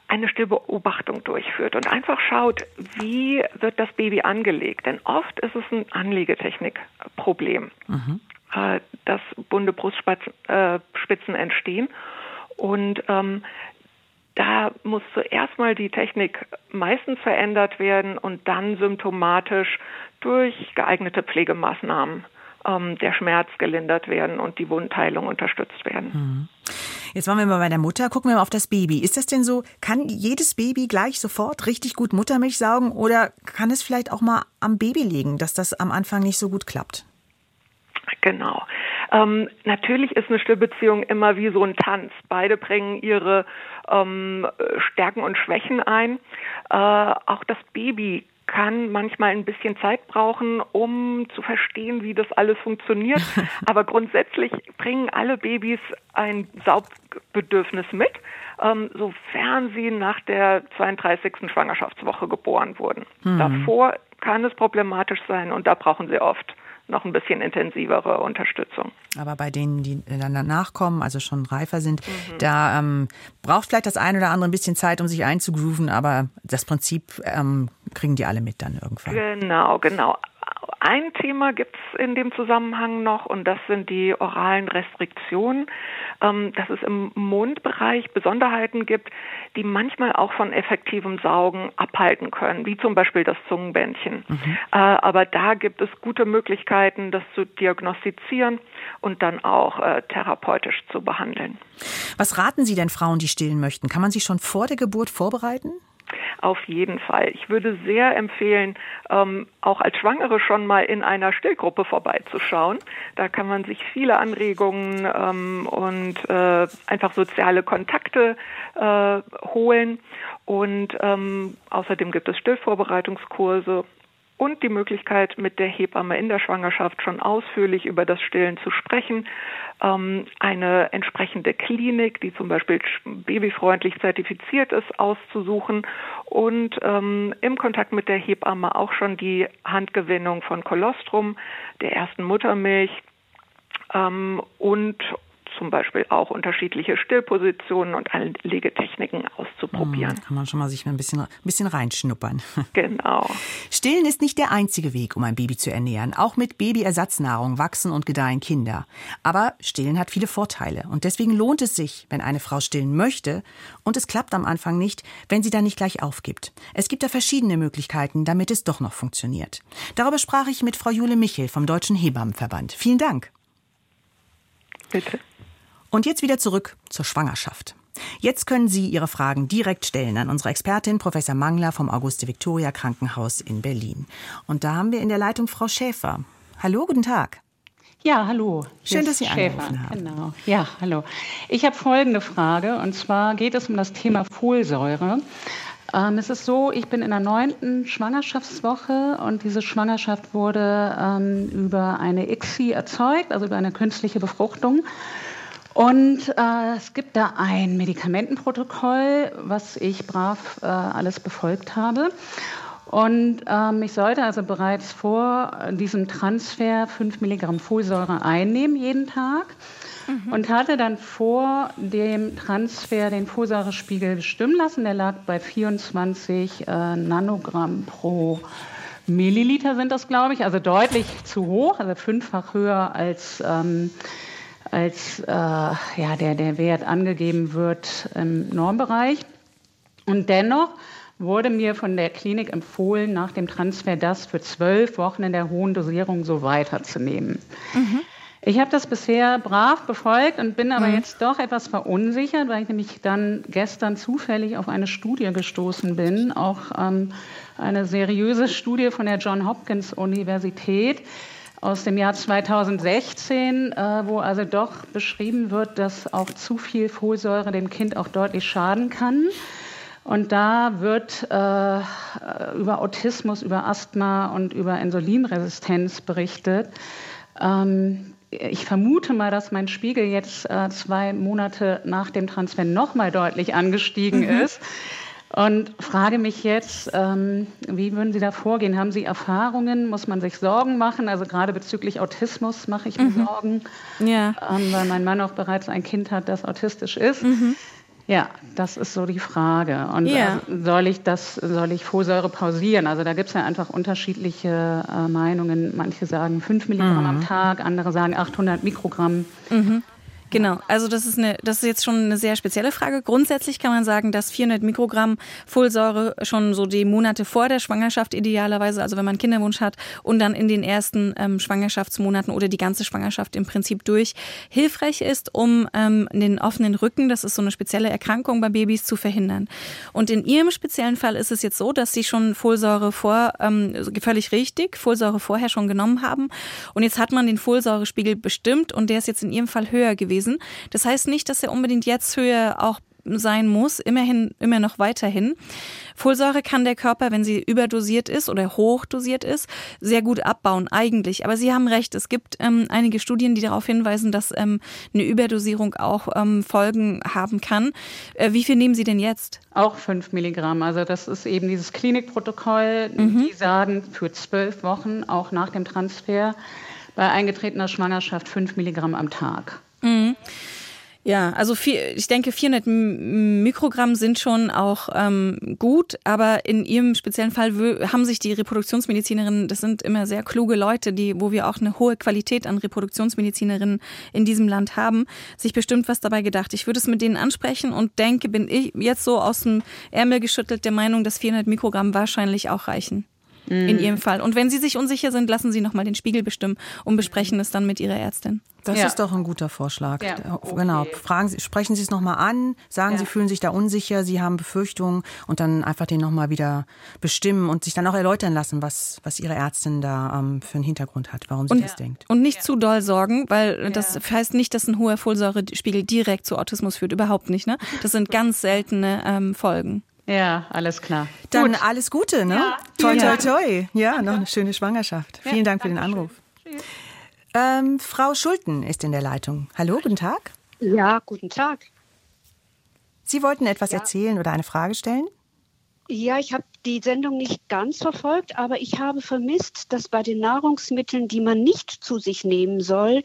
eine Stillbeobachtung durchführt und einfach schaut, wie wird das Baby angelegt. Denn oft ist es ein Anlegetechnikproblem, mhm. äh, dass bunte Brustspitzen äh, entstehen. Und ähm, da muss zuerst mal die Technik meistens verändert werden und dann symptomatisch durch geeignete Pflegemaßnahmen ähm, der Schmerz gelindert werden und die Wundheilung unterstützt werden.
Mhm. Jetzt waren wir mal bei der Mutter. Gucken wir mal auf das Baby. Ist das denn so, kann jedes Baby gleich sofort richtig gut Muttermilch saugen oder kann es vielleicht auch mal am Baby liegen, dass das am Anfang nicht so gut klappt?
Genau. Ähm, natürlich ist eine Stillbeziehung immer wie so ein Tanz. Beide bringen ihre ähm, Stärken und Schwächen ein. Äh, auch das Baby kann manchmal ein bisschen Zeit brauchen, um zu verstehen, wie das alles funktioniert. Aber grundsätzlich bringen alle Babys ein Saugbedürfnis mit, ähm, sofern sie nach der 32. Schwangerschaftswoche geboren wurden. Mhm. Davor kann es problematisch sein und da brauchen sie oft noch ein bisschen intensivere Unterstützung.
Aber bei denen, die dann danach kommen, also schon reifer sind, mhm. da ähm, braucht vielleicht das eine oder andere ein bisschen Zeit, um sich einzugrooven, aber das Prinzip ähm, kriegen die alle mit dann irgendwann.
Genau, genau. Ein Thema gibt es in dem Zusammenhang noch und das sind die oralen Restriktionen, ähm, dass es im Mundbereich Besonderheiten gibt, die manchmal auch von effektivem Saugen abhalten können, wie zum Beispiel das Zungenbändchen. Mhm. Äh, aber da gibt es gute Möglichkeiten, das zu diagnostizieren und dann auch äh, therapeutisch zu behandeln.
Was raten Sie denn Frauen, die stillen möchten? Kann man sich schon vor der Geburt vorbereiten?
Auf jeden Fall. Ich würde sehr empfehlen, ähm, auch als Schwangere schon mal in einer Stillgruppe vorbeizuschauen. Da kann man sich viele Anregungen ähm, und äh, einfach soziale Kontakte äh, holen. Und ähm, außerdem gibt es Stillvorbereitungskurse und die Möglichkeit, mit der Hebamme in der Schwangerschaft schon ausführlich über das Stillen zu sprechen. Ähm, eine entsprechende Klinik, die zum Beispiel babyfreundlich zertifiziert ist, auszusuchen und ähm, im Kontakt mit der Hebamme auch schon die Handgewinnung von Kolostrum, der ersten Muttermilch ähm, und zum Beispiel auch unterschiedliche Stillpositionen und Anlegetechniken auszuprobieren.
Hm, kann man schon mal sich ein bisschen, ein bisschen reinschnuppern.
Genau.
Stillen ist nicht der einzige Weg, um ein Baby zu ernähren. Auch mit Babyersatznahrung wachsen und gedeihen Kinder. Aber Stillen hat viele Vorteile. Und deswegen lohnt es sich, wenn eine Frau stillen möchte. Und es klappt am Anfang nicht, wenn sie dann nicht gleich aufgibt. Es gibt da verschiedene Möglichkeiten, damit es doch noch funktioniert. Darüber sprach ich mit Frau Jule Michel vom Deutschen Hebammenverband. Vielen Dank.
Bitte.
Und jetzt wieder zurück zur Schwangerschaft. Jetzt können Sie Ihre Fragen direkt stellen an unsere Expertin Professor Mangler vom Auguste Victoria Krankenhaus in Berlin. Und da haben wir in der Leitung Frau Schäfer. Hallo, guten Tag.
Ja, hallo.
Schön, dass Sie Schäfer. angerufen haben.
Genau. Ja, hallo. Ich habe folgende Frage und zwar geht es um das Thema Folsäure. Ähm, es ist so, ich bin in der neunten Schwangerschaftswoche und diese Schwangerschaft wurde ähm, über eine ICSI erzeugt, also über eine künstliche Befruchtung. Und äh, es gibt da ein Medikamentenprotokoll, was ich brav äh, alles befolgt habe. Und ähm, ich sollte also bereits vor diesem Transfer 5 Milligramm Folsäure einnehmen jeden Tag mhm. und hatte dann vor dem Transfer den Folsäurespiegel bestimmen lassen. Der lag bei 24 äh, Nanogramm pro Milliliter sind das, glaube ich, also deutlich zu hoch, also fünffach höher als ähm, als äh, ja, der, der Wert angegeben wird im Normbereich. Und dennoch wurde mir von der Klinik empfohlen, nach dem Transfer das für zwölf Wochen in der hohen Dosierung so weiterzunehmen. Mhm. Ich habe das bisher brav befolgt und bin aber mhm. jetzt doch etwas verunsichert, weil ich nämlich dann gestern zufällig auf eine Studie gestoßen bin, auch ähm, eine seriöse Studie von der John Hopkins Universität, aus dem Jahr 2016, äh, wo also doch beschrieben wird, dass auch zu viel Folsäure dem Kind auch deutlich schaden kann. Und da wird äh, über Autismus, über Asthma und über Insulinresistenz berichtet. Ähm, ich vermute mal, dass mein Spiegel jetzt äh, zwei Monate nach dem Transfer nochmal deutlich angestiegen mhm. ist. Und frage mich jetzt, ähm, wie würden Sie da vorgehen? Haben Sie Erfahrungen? Muss man sich Sorgen machen? Also gerade bezüglich Autismus mache ich mir mhm. Sorgen, ja. ähm, weil mein Mann auch bereits ein Kind hat, das autistisch ist. Mhm. Ja, das ist so die Frage. Und ja. äh, soll ich das, soll ich Folsäure pausieren? Also da gibt es ja einfach unterschiedliche äh, Meinungen. Manche sagen 5 Milligramm mhm. am Tag, andere sagen 800 Mikrogramm.
Mhm. Genau, also das ist, eine, das ist jetzt schon eine sehr spezielle Frage. Grundsätzlich kann man sagen, dass 400 Mikrogramm Folsäure schon so die Monate vor der Schwangerschaft idealerweise, also wenn man Kinderwunsch hat und dann in den ersten ähm, Schwangerschaftsmonaten oder die ganze Schwangerschaft im Prinzip durch, hilfreich ist, um ähm, den offenen Rücken, das ist so eine spezielle Erkrankung bei Babys, zu verhindern. Und in Ihrem speziellen Fall ist es jetzt so, dass Sie schon Folsäure vor, ähm, völlig richtig, Folsäure vorher schon genommen haben und jetzt hat man den Folsäurespiegel bestimmt und der ist jetzt in Ihrem Fall höher gewesen gewesen. Das heißt nicht, dass er unbedingt jetzt höher auch sein muss, immerhin, immer noch weiterhin. Folsäure kann der Körper, wenn sie überdosiert ist oder hochdosiert ist, sehr gut abbauen eigentlich. Aber Sie haben recht, es gibt ähm, einige Studien, die darauf hinweisen, dass ähm, eine Überdosierung auch ähm, Folgen haben kann. Äh, wie viel nehmen Sie denn jetzt?
Auch fünf Milligramm. Also das ist eben dieses Klinikprotokoll. Mhm. Die sagen für zwölf Wochen, auch nach dem Transfer, bei eingetretener Schwangerschaft fünf Milligramm am Tag.
Mhm. Ja, also vier, ich denke, 400 Mikrogramm sind schon auch ähm, gut, aber in Ihrem speziellen Fall haben sich die Reproduktionsmedizinerinnen, das sind immer sehr kluge Leute, die, wo wir auch eine hohe Qualität an Reproduktionsmedizinerinnen in diesem Land haben, sich bestimmt was dabei gedacht. Ich würde es mit denen ansprechen und denke, bin ich jetzt so aus dem Ärmel geschüttelt der Meinung, dass 400 Mikrogramm wahrscheinlich auch reichen in Ihrem Fall. Und wenn Sie sich unsicher sind, lassen Sie nochmal den Spiegel bestimmen und besprechen es dann mit Ihrer Ärztin.
Das ja. ist doch ein guter Vorschlag. Ja, okay. Genau. Fragen Sie, sprechen Sie es nochmal an, sagen ja. Sie fühlen sich da unsicher, Sie haben Befürchtungen und dann einfach den nochmal wieder bestimmen und sich dann auch erläutern lassen, was, was Ihre Ärztin da ähm, für einen Hintergrund hat, warum sie
und,
das denkt.
Und nicht zu doll sorgen, weil das heißt nicht, dass ein hoher Folsäurespiegel direkt zu Autismus führt. Überhaupt nicht. Ne? Das sind ganz seltene ähm, Folgen.
Ja, alles klar.
Dann Gut. alles Gute, ne? Ja. Toi, toi, toi. Ja, noch eine schöne Schwangerschaft. Ja, Vielen Dank für den Anruf. Ähm, Frau Schulten ist in der Leitung. Hallo, guten Tag.
Ja, guten Tag.
Sie wollten etwas ja. erzählen oder eine Frage stellen?
Ja, ich habe die Sendung nicht ganz verfolgt, aber ich habe vermisst, dass bei den Nahrungsmitteln, die man nicht zu sich nehmen soll,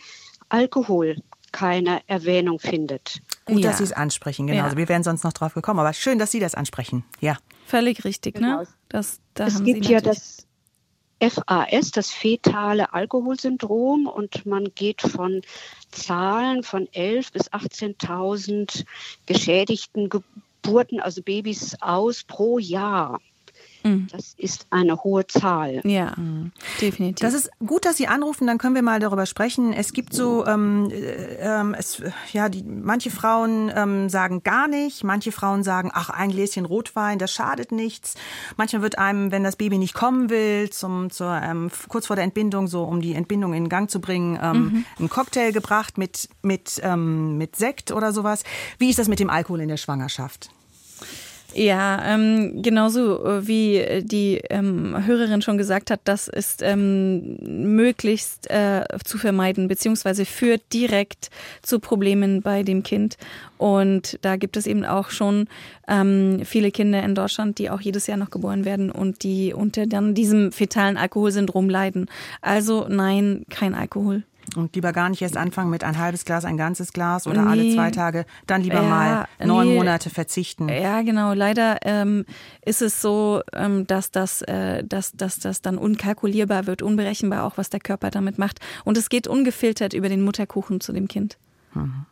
Alkohol keine Erwähnung findet.
Gut, ja. dass Sie es ansprechen, genau. Ja. Also wir wären sonst noch drauf gekommen, aber schön, dass Sie das ansprechen. Ja.
Völlig richtig, ne? genau. ne?
Das, da es gibt ja das FAS, das fetale Alkoholsyndrom, und man geht von Zahlen von 11.000 bis 18.000 geschädigten Geburten, also Babys aus pro Jahr. Mhm. Das ist eine hohe Zahl.
Ja, mhm. definitiv.
Das ist gut, dass Sie anrufen, dann können wir mal darüber sprechen. Es gibt so, ähm, äh, es, ja, die, manche Frauen ähm, sagen gar nicht, manche Frauen sagen, ach, ein Gläschen Rotwein, das schadet nichts. Manchmal wird einem, wenn das Baby nicht kommen will, zum, zur, ähm, kurz vor der Entbindung, so um die Entbindung in Gang zu bringen, ähm, mhm. ein Cocktail gebracht mit, mit, ähm, mit Sekt oder sowas. Wie ist das mit dem Alkohol in der Schwangerschaft?
Ja, ähm, genauso äh, wie die ähm, Hörerin schon gesagt hat, das ist ähm, möglichst äh, zu vermeiden, beziehungsweise führt direkt zu Problemen bei dem Kind. Und da gibt es eben auch schon ähm, viele Kinder in Deutschland, die auch jedes Jahr noch geboren werden und die unter dann diesem fetalen Alkoholsyndrom leiden. Also nein, kein Alkohol.
Und lieber gar nicht erst anfangen mit ein halbes Glas, ein ganzes Glas oder nee. alle zwei Tage. Dann lieber ja, mal neun nee. Monate verzichten.
Ja, genau. Leider ähm, ist es so, ähm, dass, das, äh, dass, dass das dann unkalkulierbar wird, unberechenbar auch, was der Körper damit macht. Und es geht ungefiltert über den Mutterkuchen zu dem Kind.
Mhm.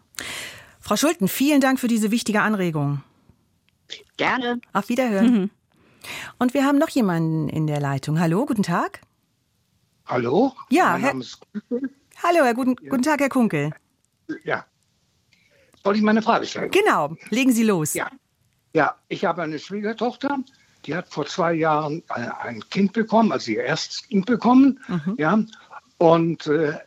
Frau Schulten, vielen Dank für diese wichtige Anregung.
Gerne.
Auf Wiederhören. Mhm. Und wir haben noch jemanden in der Leitung. Hallo, guten Tag.
Hallo?
Ja, mein Herr, Name ist Hallo, Herr guten, ja. guten Tag, Herr Kunkel.
Ja. Soll ich meine Frage stellen?
Genau, legen Sie los.
Ja. Ja, ich habe eine Schwiegertochter, die hat vor zwei Jahren ein Kind bekommen, also ihr erstes Kind bekommen. Mhm. Ja. Und äh,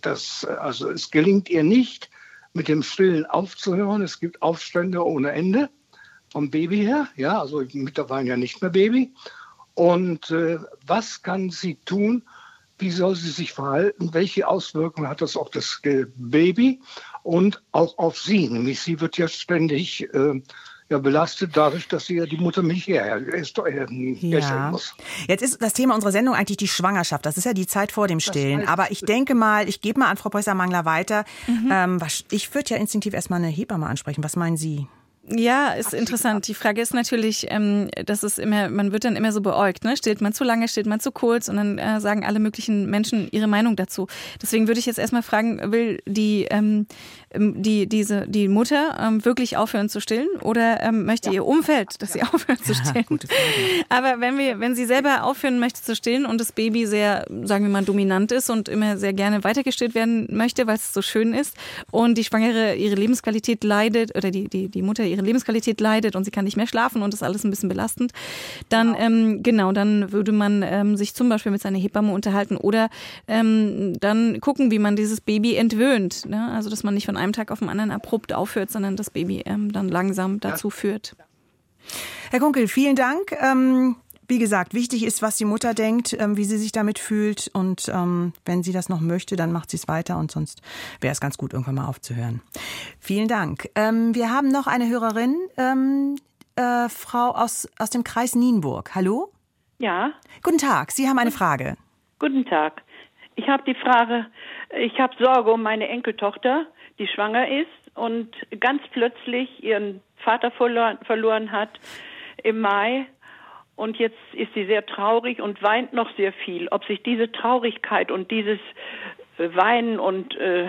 das, also es gelingt ihr nicht, mit dem Stillen aufzuhören. Es gibt Aufstände ohne Ende vom Baby her. Ja, also mittlerweile ja nicht mehr Baby. Und äh, was kann sie tun, wie soll sie sich verhalten, welche Auswirkungen hat das auf das Baby und auch auf sie. Nämlich sie wird ja ständig äh, ja, belastet dadurch, dass sie ja die Muttermilch her, ja. muss.
Jetzt ist das Thema unserer Sendung eigentlich die Schwangerschaft. Das ist ja die Zeit vor dem Stillen. Aber ich denke mal, ich gebe mal an Frau Preußer-Mangler weiter. Mhm. Ähm, ich würde ja instinktiv erstmal eine Hebamme ansprechen. Was meinen Sie?
Ja, ist interessant. Die Frage ist natürlich, ähm, das ist immer, man wird dann immer so beäugt, ne? Stillt man zu lange, stillt man zu kurz und dann äh, sagen alle möglichen Menschen ihre Meinung dazu. Deswegen würde ich jetzt erstmal fragen, will die, ähm, ähm die, diese, die Mutter ähm, wirklich aufhören zu stillen oder ähm, möchte ja. ihr Umfeld, dass ja. sie aufhört zu stillen? Ja, Aber wenn wir, wenn sie selber aufhören möchte zu stillen und das Baby sehr, sagen wir mal, dominant ist und immer sehr gerne weitergestillt werden möchte, weil es so schön ist und die Schwangere ihre Lebensqualität leidet oder die, die, die Mutter ihre Lebensqualität leidet und sie kann nicht mehr schlafen und das ist alles ein bisschen belastend, dann genau, ähm, genau dann würde man ähm, sich zum Beispiel mit seiner Hebamme unterhalten oder ähm, dann gucken, wie man dieses Baby entwöhnt. Ne? Also dass man nicht von einem Tag auf den anderen abrupt aufhört, sondern das Baby ähm, dann langsam dazu ja. führt.
Herr Kunkel, vielen Dank. Wie gesagt, wichtig ist, was die Mutter denkt, ähm, wie sie sich damit fühlt. Und ähm, wenn sie das noch möchte, dann macht sie es weiter. Und sonst wäre es ganz gut, irgendwann mal aufzuhören. Vielen Dank. Ähm, wir haben noch eine Hörerin, ähm, äh, Frau aus, aus dem Kreis Nienburg. Hallo?
Ja.
Guten Tag. Sie haben eine Frage.
Guten Tag. Ich habe die Frage, ich habe Sorge um meine Enkeltochter, die schwanger ist und ganz plötzlich ihren Vater verloren, verloren hat im Mai und jetzt ist sie sehr traurig und weint noch sehr viel. Ob sich diese Traurigkeit und dieses äh, Weinen und äh,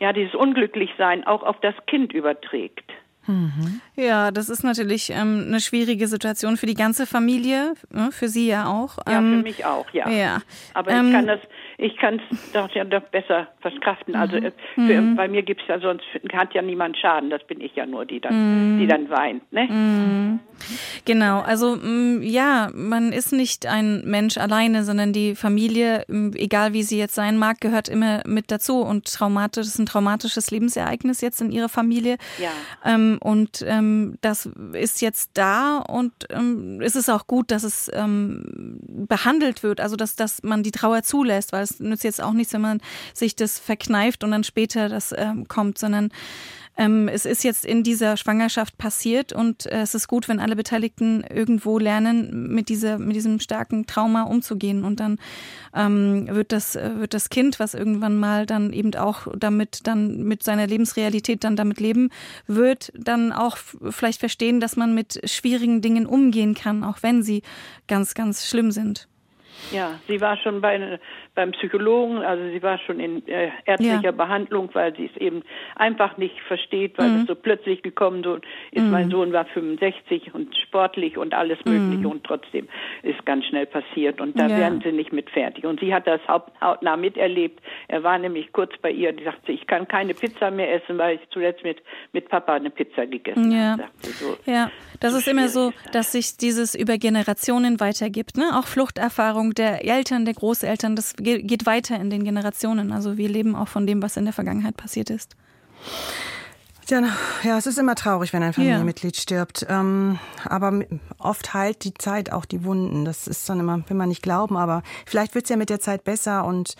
ja dieses Unglücklichsein auch auf das Kind überträgt.
Mhm. Ja, das ist natürlich ähm, eine schwierige Situation für die ganze Familie, ne? für Sie ja auch.
Ja, ähm, für mich auch, ja.
ja.
Aber ähm, ich kann das, ich kann es doch ja doch besser verkraften. Also mhm. für, mhm. bei mir gibt es ja sonst hat ja niemand Schaden. Das bin ich ja nur, die dann, mhm. die dann weint, ne?
Mhm. Genau. Also mm, ja, man ist nicht ein Mensch alleine, sondern die Familie, mm, egal wie sie jetzt sein mag, gehört immer mit dazu. Und traumatisch ist ein traumatisches Lebensereignis jetzt in ihrer Familie.
Ja.
Ähm, und ähm, das ist jetzt da und ähm, ist es auch gut, dass es ähm, behandelt wird, also dass, dass man die Trauer zulässt, weil es nützt jetzt auch nichts, wenn man sich das verkneift und dann später das ähm, kommt, sondern ähm, es ist jetzt in dieser Schwangerschaft passiert und äh, es ist gut, wenn alle Beteiligten irgendwo lernen, mit, dieser, mit diesem starken Trauma umzugehen. Und dann ähm, wird, das, äh, wird das Kind, was irgendwann mal dann eben auch damit, dann mit seiner Lebensrealität dann damit leben wird, dann auch vielleicht verstehen, dass man mit schwierigen Dingen umgehen kann, auch wenn sie ganz, ganz schlimm sind.
Ja, sie war schon bei, beim Psychologen, also sie war schon in äh, ärztlicher ja. Behandlung, weil sie es eben einfach nicht versteht, weil mhm. es so plötzlich gekommen ist. Mhm. Mein Sohn war 65 und sportlich und alles Mögliche mhm. und trotzdem ist ganz schnell passiert und da ja. werden sie nicht mit fertig. Und sie hat das hautnah miterlebt. Er war nämlich kurz bei ihr, die sagte, ich kann keine Pizza mehr essen, weil ich zuletzt mit, mit Papa eine Pizza gegessen
ja.
habe.
So, ja, das so ist immer so, dass sich dieses über Generationen weitergibt, ne? Auch Fluchterfahrung der Eltern, der Großeltern, das geht weiter in den Generationen. Also wir leben auch von dem, was in der Vergangenheit passiert ist.
Ja, ja, es ist immer traurig, wenn ein Familienmitglied ja. stirbt. Ähm, aber oft heilt die Zeit auch die Wunden. Das ist dann immer, will man nicht glauben, aber vielleicht wird es ja mit der Zeit besser und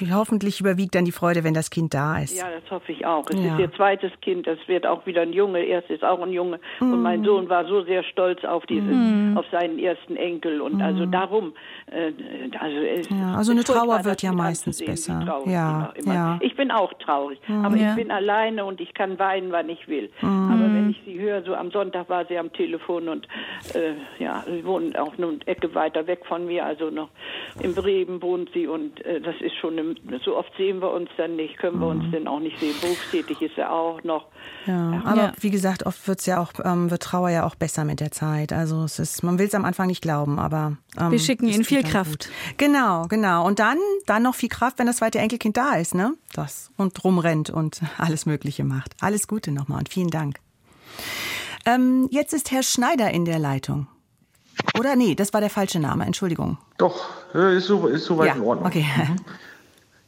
ja. hoffentlich überwiegt dann die Freude, wenn das Kind da ist.
Ja, das hoffe ich auch. Es ja. ist ihr zweites Kind, es wird auch wieder ein Junge. Erst ist auch ein Junge. Mhm. Und mein Sohn war so sehr stolz auf diesen, mhm. auf seinen ersten Enkel. Und also mhm. also darum, äh, also,
ja, also eine Trauer wird ja meistens besser. Ja,
ja. Ich bin auch traurig, mhm. aber ich bin alleine und ich kann weinen, wann ich will. Mhm. Aber wenn ich sie höre, so am Sonntag war sie am Telefon und äh, ja, sie wohnt auch eine Ecke weiter weg von mir, also noch in Bremen wohnt sie und äh, das ist schon, eine, so oft sehen wir uns dann nicht, können wir uns mhm. denn auch nicht sehen. Berufstätig ist er auch noch.
Ja, ja. aber wie gesagt, oft wird's ja auch, ähm, wird Trauer ja auch besser mit der Zeit. Also es ist, man will es am Anfang nicht glauben, aber
ähm, wir schicken ihnen viel Kraft.
Gut. Genau, genau. Und dann, dann noch viel Kraft, wenn das zweite Enkelkind da ist, ne? Das und rumrennt und alles Mögliche macht. Alles Gute nochmal und vielen Dank. Ähm, jetzt ist Herr Schneider in der Leitung. Oder? Nee, das war der falsche Name, Entschuldigung.
Doch, ist, so, ist soweit
ja,
in Ordnung.
Okay.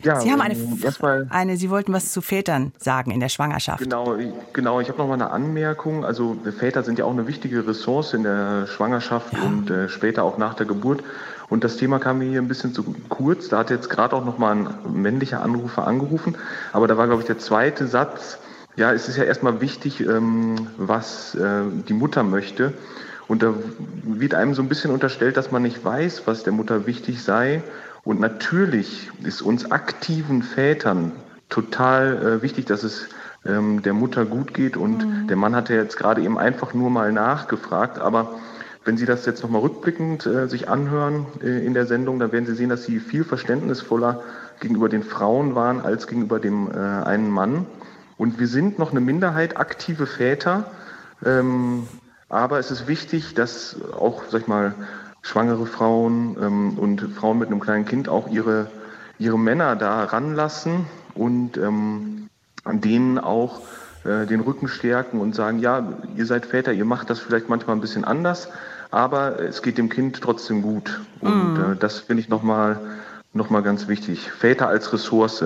Ja, Sie haben eine, ähm, eine, Sie wollten was zu Vätern sagen in der Schwangerschaft.
Genau, genau. Ich habe noch mal eine Anmerkung. Also Väter sind ja auch eine wichtige Ressource in der Schwangerschaft ja. und äh, später auch nach der Geburt. Und das Thema kam mir hier ein bisschen zu kurz. Da hat jetzt gerade auch noch mal ein männlicher Anrufer angerufen. Aber da war, glaube ich, der zweite Satz. Ja, es ist ja erstmal wichtig, ähm, was äh, die Mutter möchte. Und da wird einem so ein bisschen unterstellt, dass man nicht weiß, was der Mutter wichtig sei. Und natürlich ist uns aktiven Vätern total äh, wichtig, dass es ähm, der Mutter gut geht. Und mhm. der Mann hatte jetzt gerade eben einfach nur mal nachgefragt. Aber wenn Sie das jetzt nochmal rückblickend äh, sich anhören äh, in der Sendung, dann werden Sie sehen, dass Sie viel verständnisvoller gegenüber den Frauen waren als gegenüber dem äh, einen Mann. Und wir sind noch eine Minderheit aktive Väter. Ähm, aber es ist wichtig, dass auch, sag ich mal, schwangere Frauen ähm, und Frauen mit einem kleinen Kind auch ihre, ihre Männer da ranlassen und ähm, an denen auch äh, den Rücken stärken und sagen, ja, ihr seid Väter, ihr macht das vielleicht manchmal ein bisschen anders, aber es geht dem Kind trotzdem gut. Und mm. äh, das finde ich nochmal noch mal ganz wichtig. Väter als Ressource.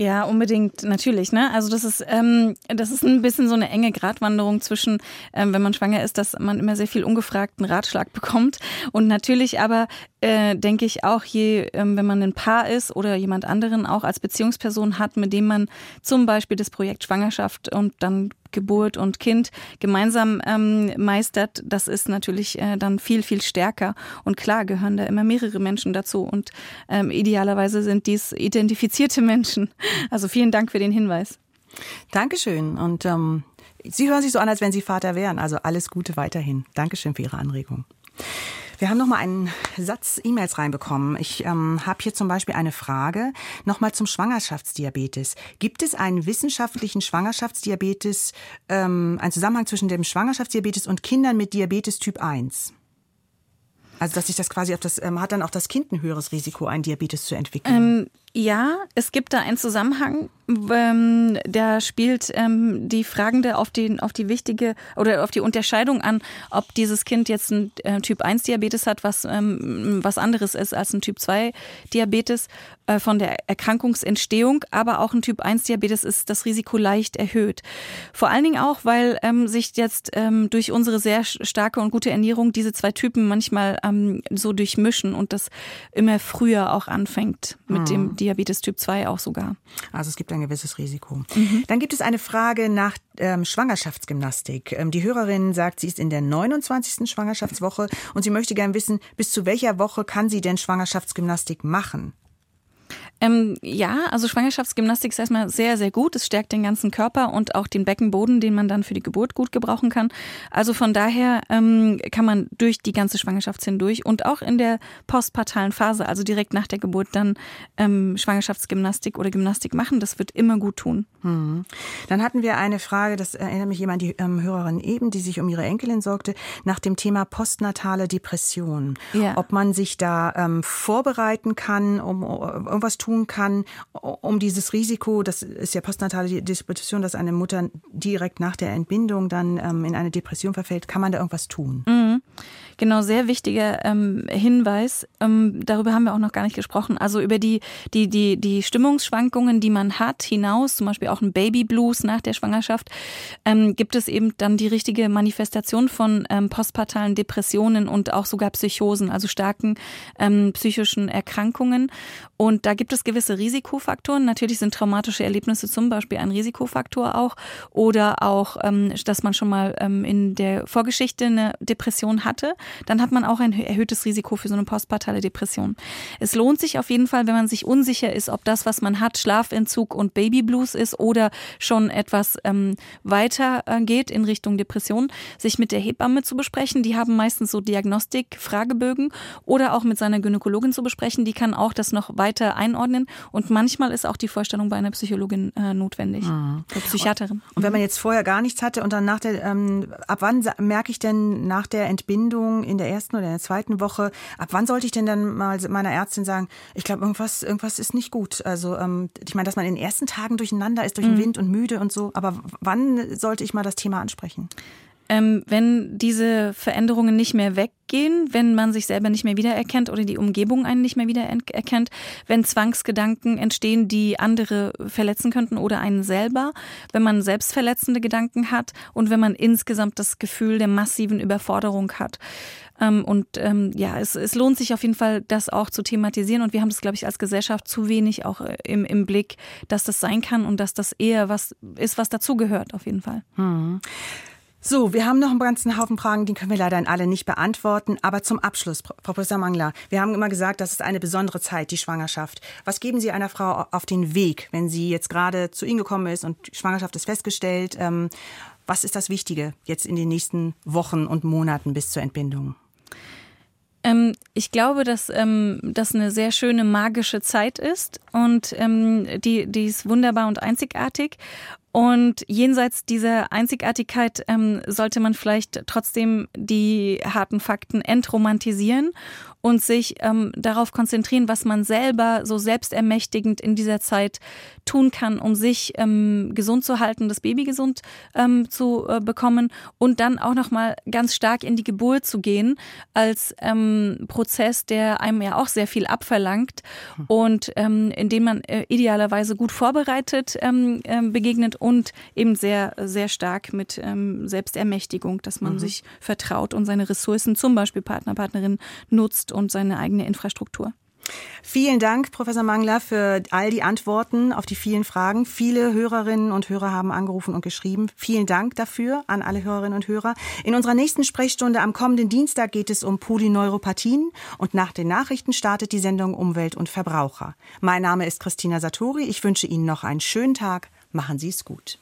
Ja, unbedingt, natürlich. Ne? Also das ist, ähm, das ist ein bisschen so eine enge Gratwanderung zwischen, ähm, wenn man schwanger ist, dass man immer sehr viel ungefragten Ratschlag bekommt. Und natürlich aber äh, denke ich auch, je, ähm, wenn man ein Paar ist oder jemand anderen auch als Beziehungsperson hat, mit dem man zum Beispiel das Projekt Schwangerschaft und dann Geburt und Kind gemeinsam ähm, meistert, das ist natürlich äh, dann viel, viel stärker. Und klar gehören da immer mehrere Menschen dazu. Und ähm, idealerweise sind dies identifizierte Menschen. Also vielen Dank für den Hinweis.
Dankeschön. Und ähm, Sie hören sich so an, als wenn Sie Vater wären. Also alles Gute weiterhin. Dankeschön für Ihre Anregung. Wir haben noch mal einen Satz E-Mails reinbekommen. Ich ähm, habe hier zum Beispiel eine Frage noch mal zum Schwangerschaftsdiabetes. Gibt es einen wissenschaftlichen Schwangerschaftsdiabetes, ähm, einen Zusammenhang zwischen dem Schwangerschaftsdiabetes und Kindern mit Diabetes Typ 1? Also dass sich das quasi auf das ähm, hat dann auch das Kind ein höheres Risiko, einen Diabetes zu entwickeln.
Ähm, ja, es gibt da einen Zusammenhang. Ähm, da spielt ähm, die Fragende auf die, auf die wichtige oder auf die Unterscheidung an, ob dieses Kind jetzt ein äh, Typ 1 Diabetes hat, was ähm, was anderes ist als ein Typ 2 Diabetes äh, von der Erkrankungsentstehung, aber auch ein Typ 1 Diabetes ist das Risiko leicht erhöht. Vor allen Dingen auch, weil ähm, sich jetzt ähm, durch unsere sehr starke und gute Ernährung diese zwei Typen manchmal ähm, so durchmischen und das immer früher auch anfängt mit mhm. dem Diabetes Typ 2 auch sogar.
Also es gibt ein gewisses Risiko. Mhm. Dann gibt es eine Frage nach ähm, Schwangerschaftsgymnastik. Ähm, die Hörerin sagt, sie ist in der 29. Schwangerschaftswoche und sie möchte gern wissen, bis zu welcher Woche kann sie denn Schwangerschaftsgymnastik machen?
Ähm, ja, also Schwangerschaftsgymnastik ist erstmal sehr, sehr gut. Es stärkt den ganzen Körper und auch den Beckenboden, den man dann für die Geburt gut gebrauchen kann. Also von daher ähm, kann man durch die ganze Schwangerschaft hindurch und auch in der postpartalen Phase, also direkt nach der Geburt, dann ähm, Schwangerschaftsgymnastik oder Gymnastik machen. Das wird immer gut tun.
Hm. Dann hatten wir eine Frage, das erinnert mich jemand, die ähm, Hörerin eben, die sich um ihre Enkelin sorgte, nach dem Thema postnatale Depression. Ja. Ob man sich da ähm, vorbereiten kann, um irgendwas tun kann, um dieses Risiko, das ist ja postnatale Depression, dass eine Mutter direkt nach der Entbindung dann ähm, in eine Depression verfällt, kann man da irgendwas tun?
Mhm. Genau, sehr wichtiger ähm, Hinweis. Ähm, darüber haben wir auch noch gar nicht gesprochen. Also über die, die, die, die Stimmungsschwankungen, die man hat, hinaus, zum Beispiel auch ein Babyblues nach der Schwangerschaft, ähm, gibt es eben dann die richtige Manifestation von ähm, postpartalen Depressionen und auch sogar Psychosen, also starken ähm, psychischen Erkrankungen. Und da gibt es gewisse Risikofaktoren. Natürlich sind traumatische Erlebnisse zum Beispiel ein Risikofaktor auch. Oder auch, ähm, dass man schon mal ähm, in der Vorgeschichte eine Depression hatte dann hat man auch ein erhöhtes Risiko für so eine postpartale Depression. Es lohnt sich auf jeden Fall, wenn man sich unsicher ist, ob das, was man hat, Schlafentzug und Babyblues ist oder schon etwas ähm, weiter äh, geht in Richtung Depression, sich mit der Hebamme zu besprechen. Die haben meistens so Diagnostik-Fragebögen oder auch mit seiner Gynäkologin zu besprechen. Die kann auch das noch weiter einordnen. Und manchmal ist auch die Vorstellung bei einer Psychologin äh, notwendig, mhm. Psychiaterin.
Und wenn man jetzt vorher gar nichts hatte und dann nach der, ähm, ab wann merke ich denn nach der Entbindung, in der ersten oder in der zweiten Woche, ab wann sollte ich denn dann mal meiner Ärztin sagen, ich glaube, irgendwas, irgendwas ist nicht gut. Also ähm, ich meine, dass man in den ersten Tagen durcheinander ist durch den mhm. Wind und müde und so, aber wann sollte ich mal das Thema ansprechen?
Ähm, wenn diese Veränderungen nicht mehr weggehen, wenn man sich selber nicht mehr wiedererkennt oder die Umgebung einen nicht mehr wiedererkennt, wenn Zwangsgedanken entstehen, die andere verletzen könnten oder einen selber, wenn man selbstverletzende Gedanken hat und wenn man insgesamt das Gefühl der massiven Überforderung hat. Ähm, und ähm, ja, es, es lohnt sich auf jeden Fall, das auch zu thematisieren. Und wir haben das, glaube ich, als Gesellschaft zu wenig auch äh, im, im Blick, dass das sein kann und dass das eher was ist, was dazugehört, auf jeden Fall.
Hm. So, wir haben noch einen ganzen Haufen Fragen, die können wir leider alle nicht beantworten. Aber zum Abschluss, Frau Professor Mangler, wir haben immer gesagt, das ist eine besondere Zeit, die Schwangerschaft. Was geben Sie einer Frau auf den Weg, wenn sie jetzt gerade zu Ihnen gekommen ist und die Schwangerschaft ist festgestellt? Ähm, was ist das Wichtige jetzt in den nächsten Wochen und Monaten bis zur Entbindung?
Ähm, ich glaube, dass ähm, das eine sehr schöne magische Zeit ist und ähm, die, die ist wunderbar und einzigartig. Und jenseits dieser Einzigartigkeit ähm, sollte man vielleicht trotzdem die harten Fakten entromantisieren und sich ähm, darauf konzentrieren, was man selber so selbstermächtigend in dieser Zeit tun kann, um sich ähm, gesund zu halten, das Baby gesund ähm, zu äh, bekommen und dann auch noch mal ganz stark in die Geburt zu gehen als ähm, Prozess, der einem ja auch sehr viel abverlangt und ähm, in dem man äh, idealerweise gut vorbereitet ähm, äh, begegnet und eben sehr sehr stark mit ähm, Selbstermächtigung, dass man mhm. sich vertraut und seine Ressourcen, zum Beispiel Partner Partnerin nutzt nutzt und seine eigene Infrastruktur.
Vielen Dank, Professor Mangler, für all die Antworten auf die vielen Fragen. Viele Hörerinnen und Hörer haben angerufen und geschrieben. Vielen Dank dafür an alle Hörerinnen und Hörer. In unserer nächsten Sprechstunde am kommenden Dienstag geht es um Polyneuropathien und nach den Nachrichten startet die Sendung Umwelt und Verbraucher. Mein Name ist Christina Satori. Ich wünsche Ihnen noch einen schönen Tag. Machen Sie es gut.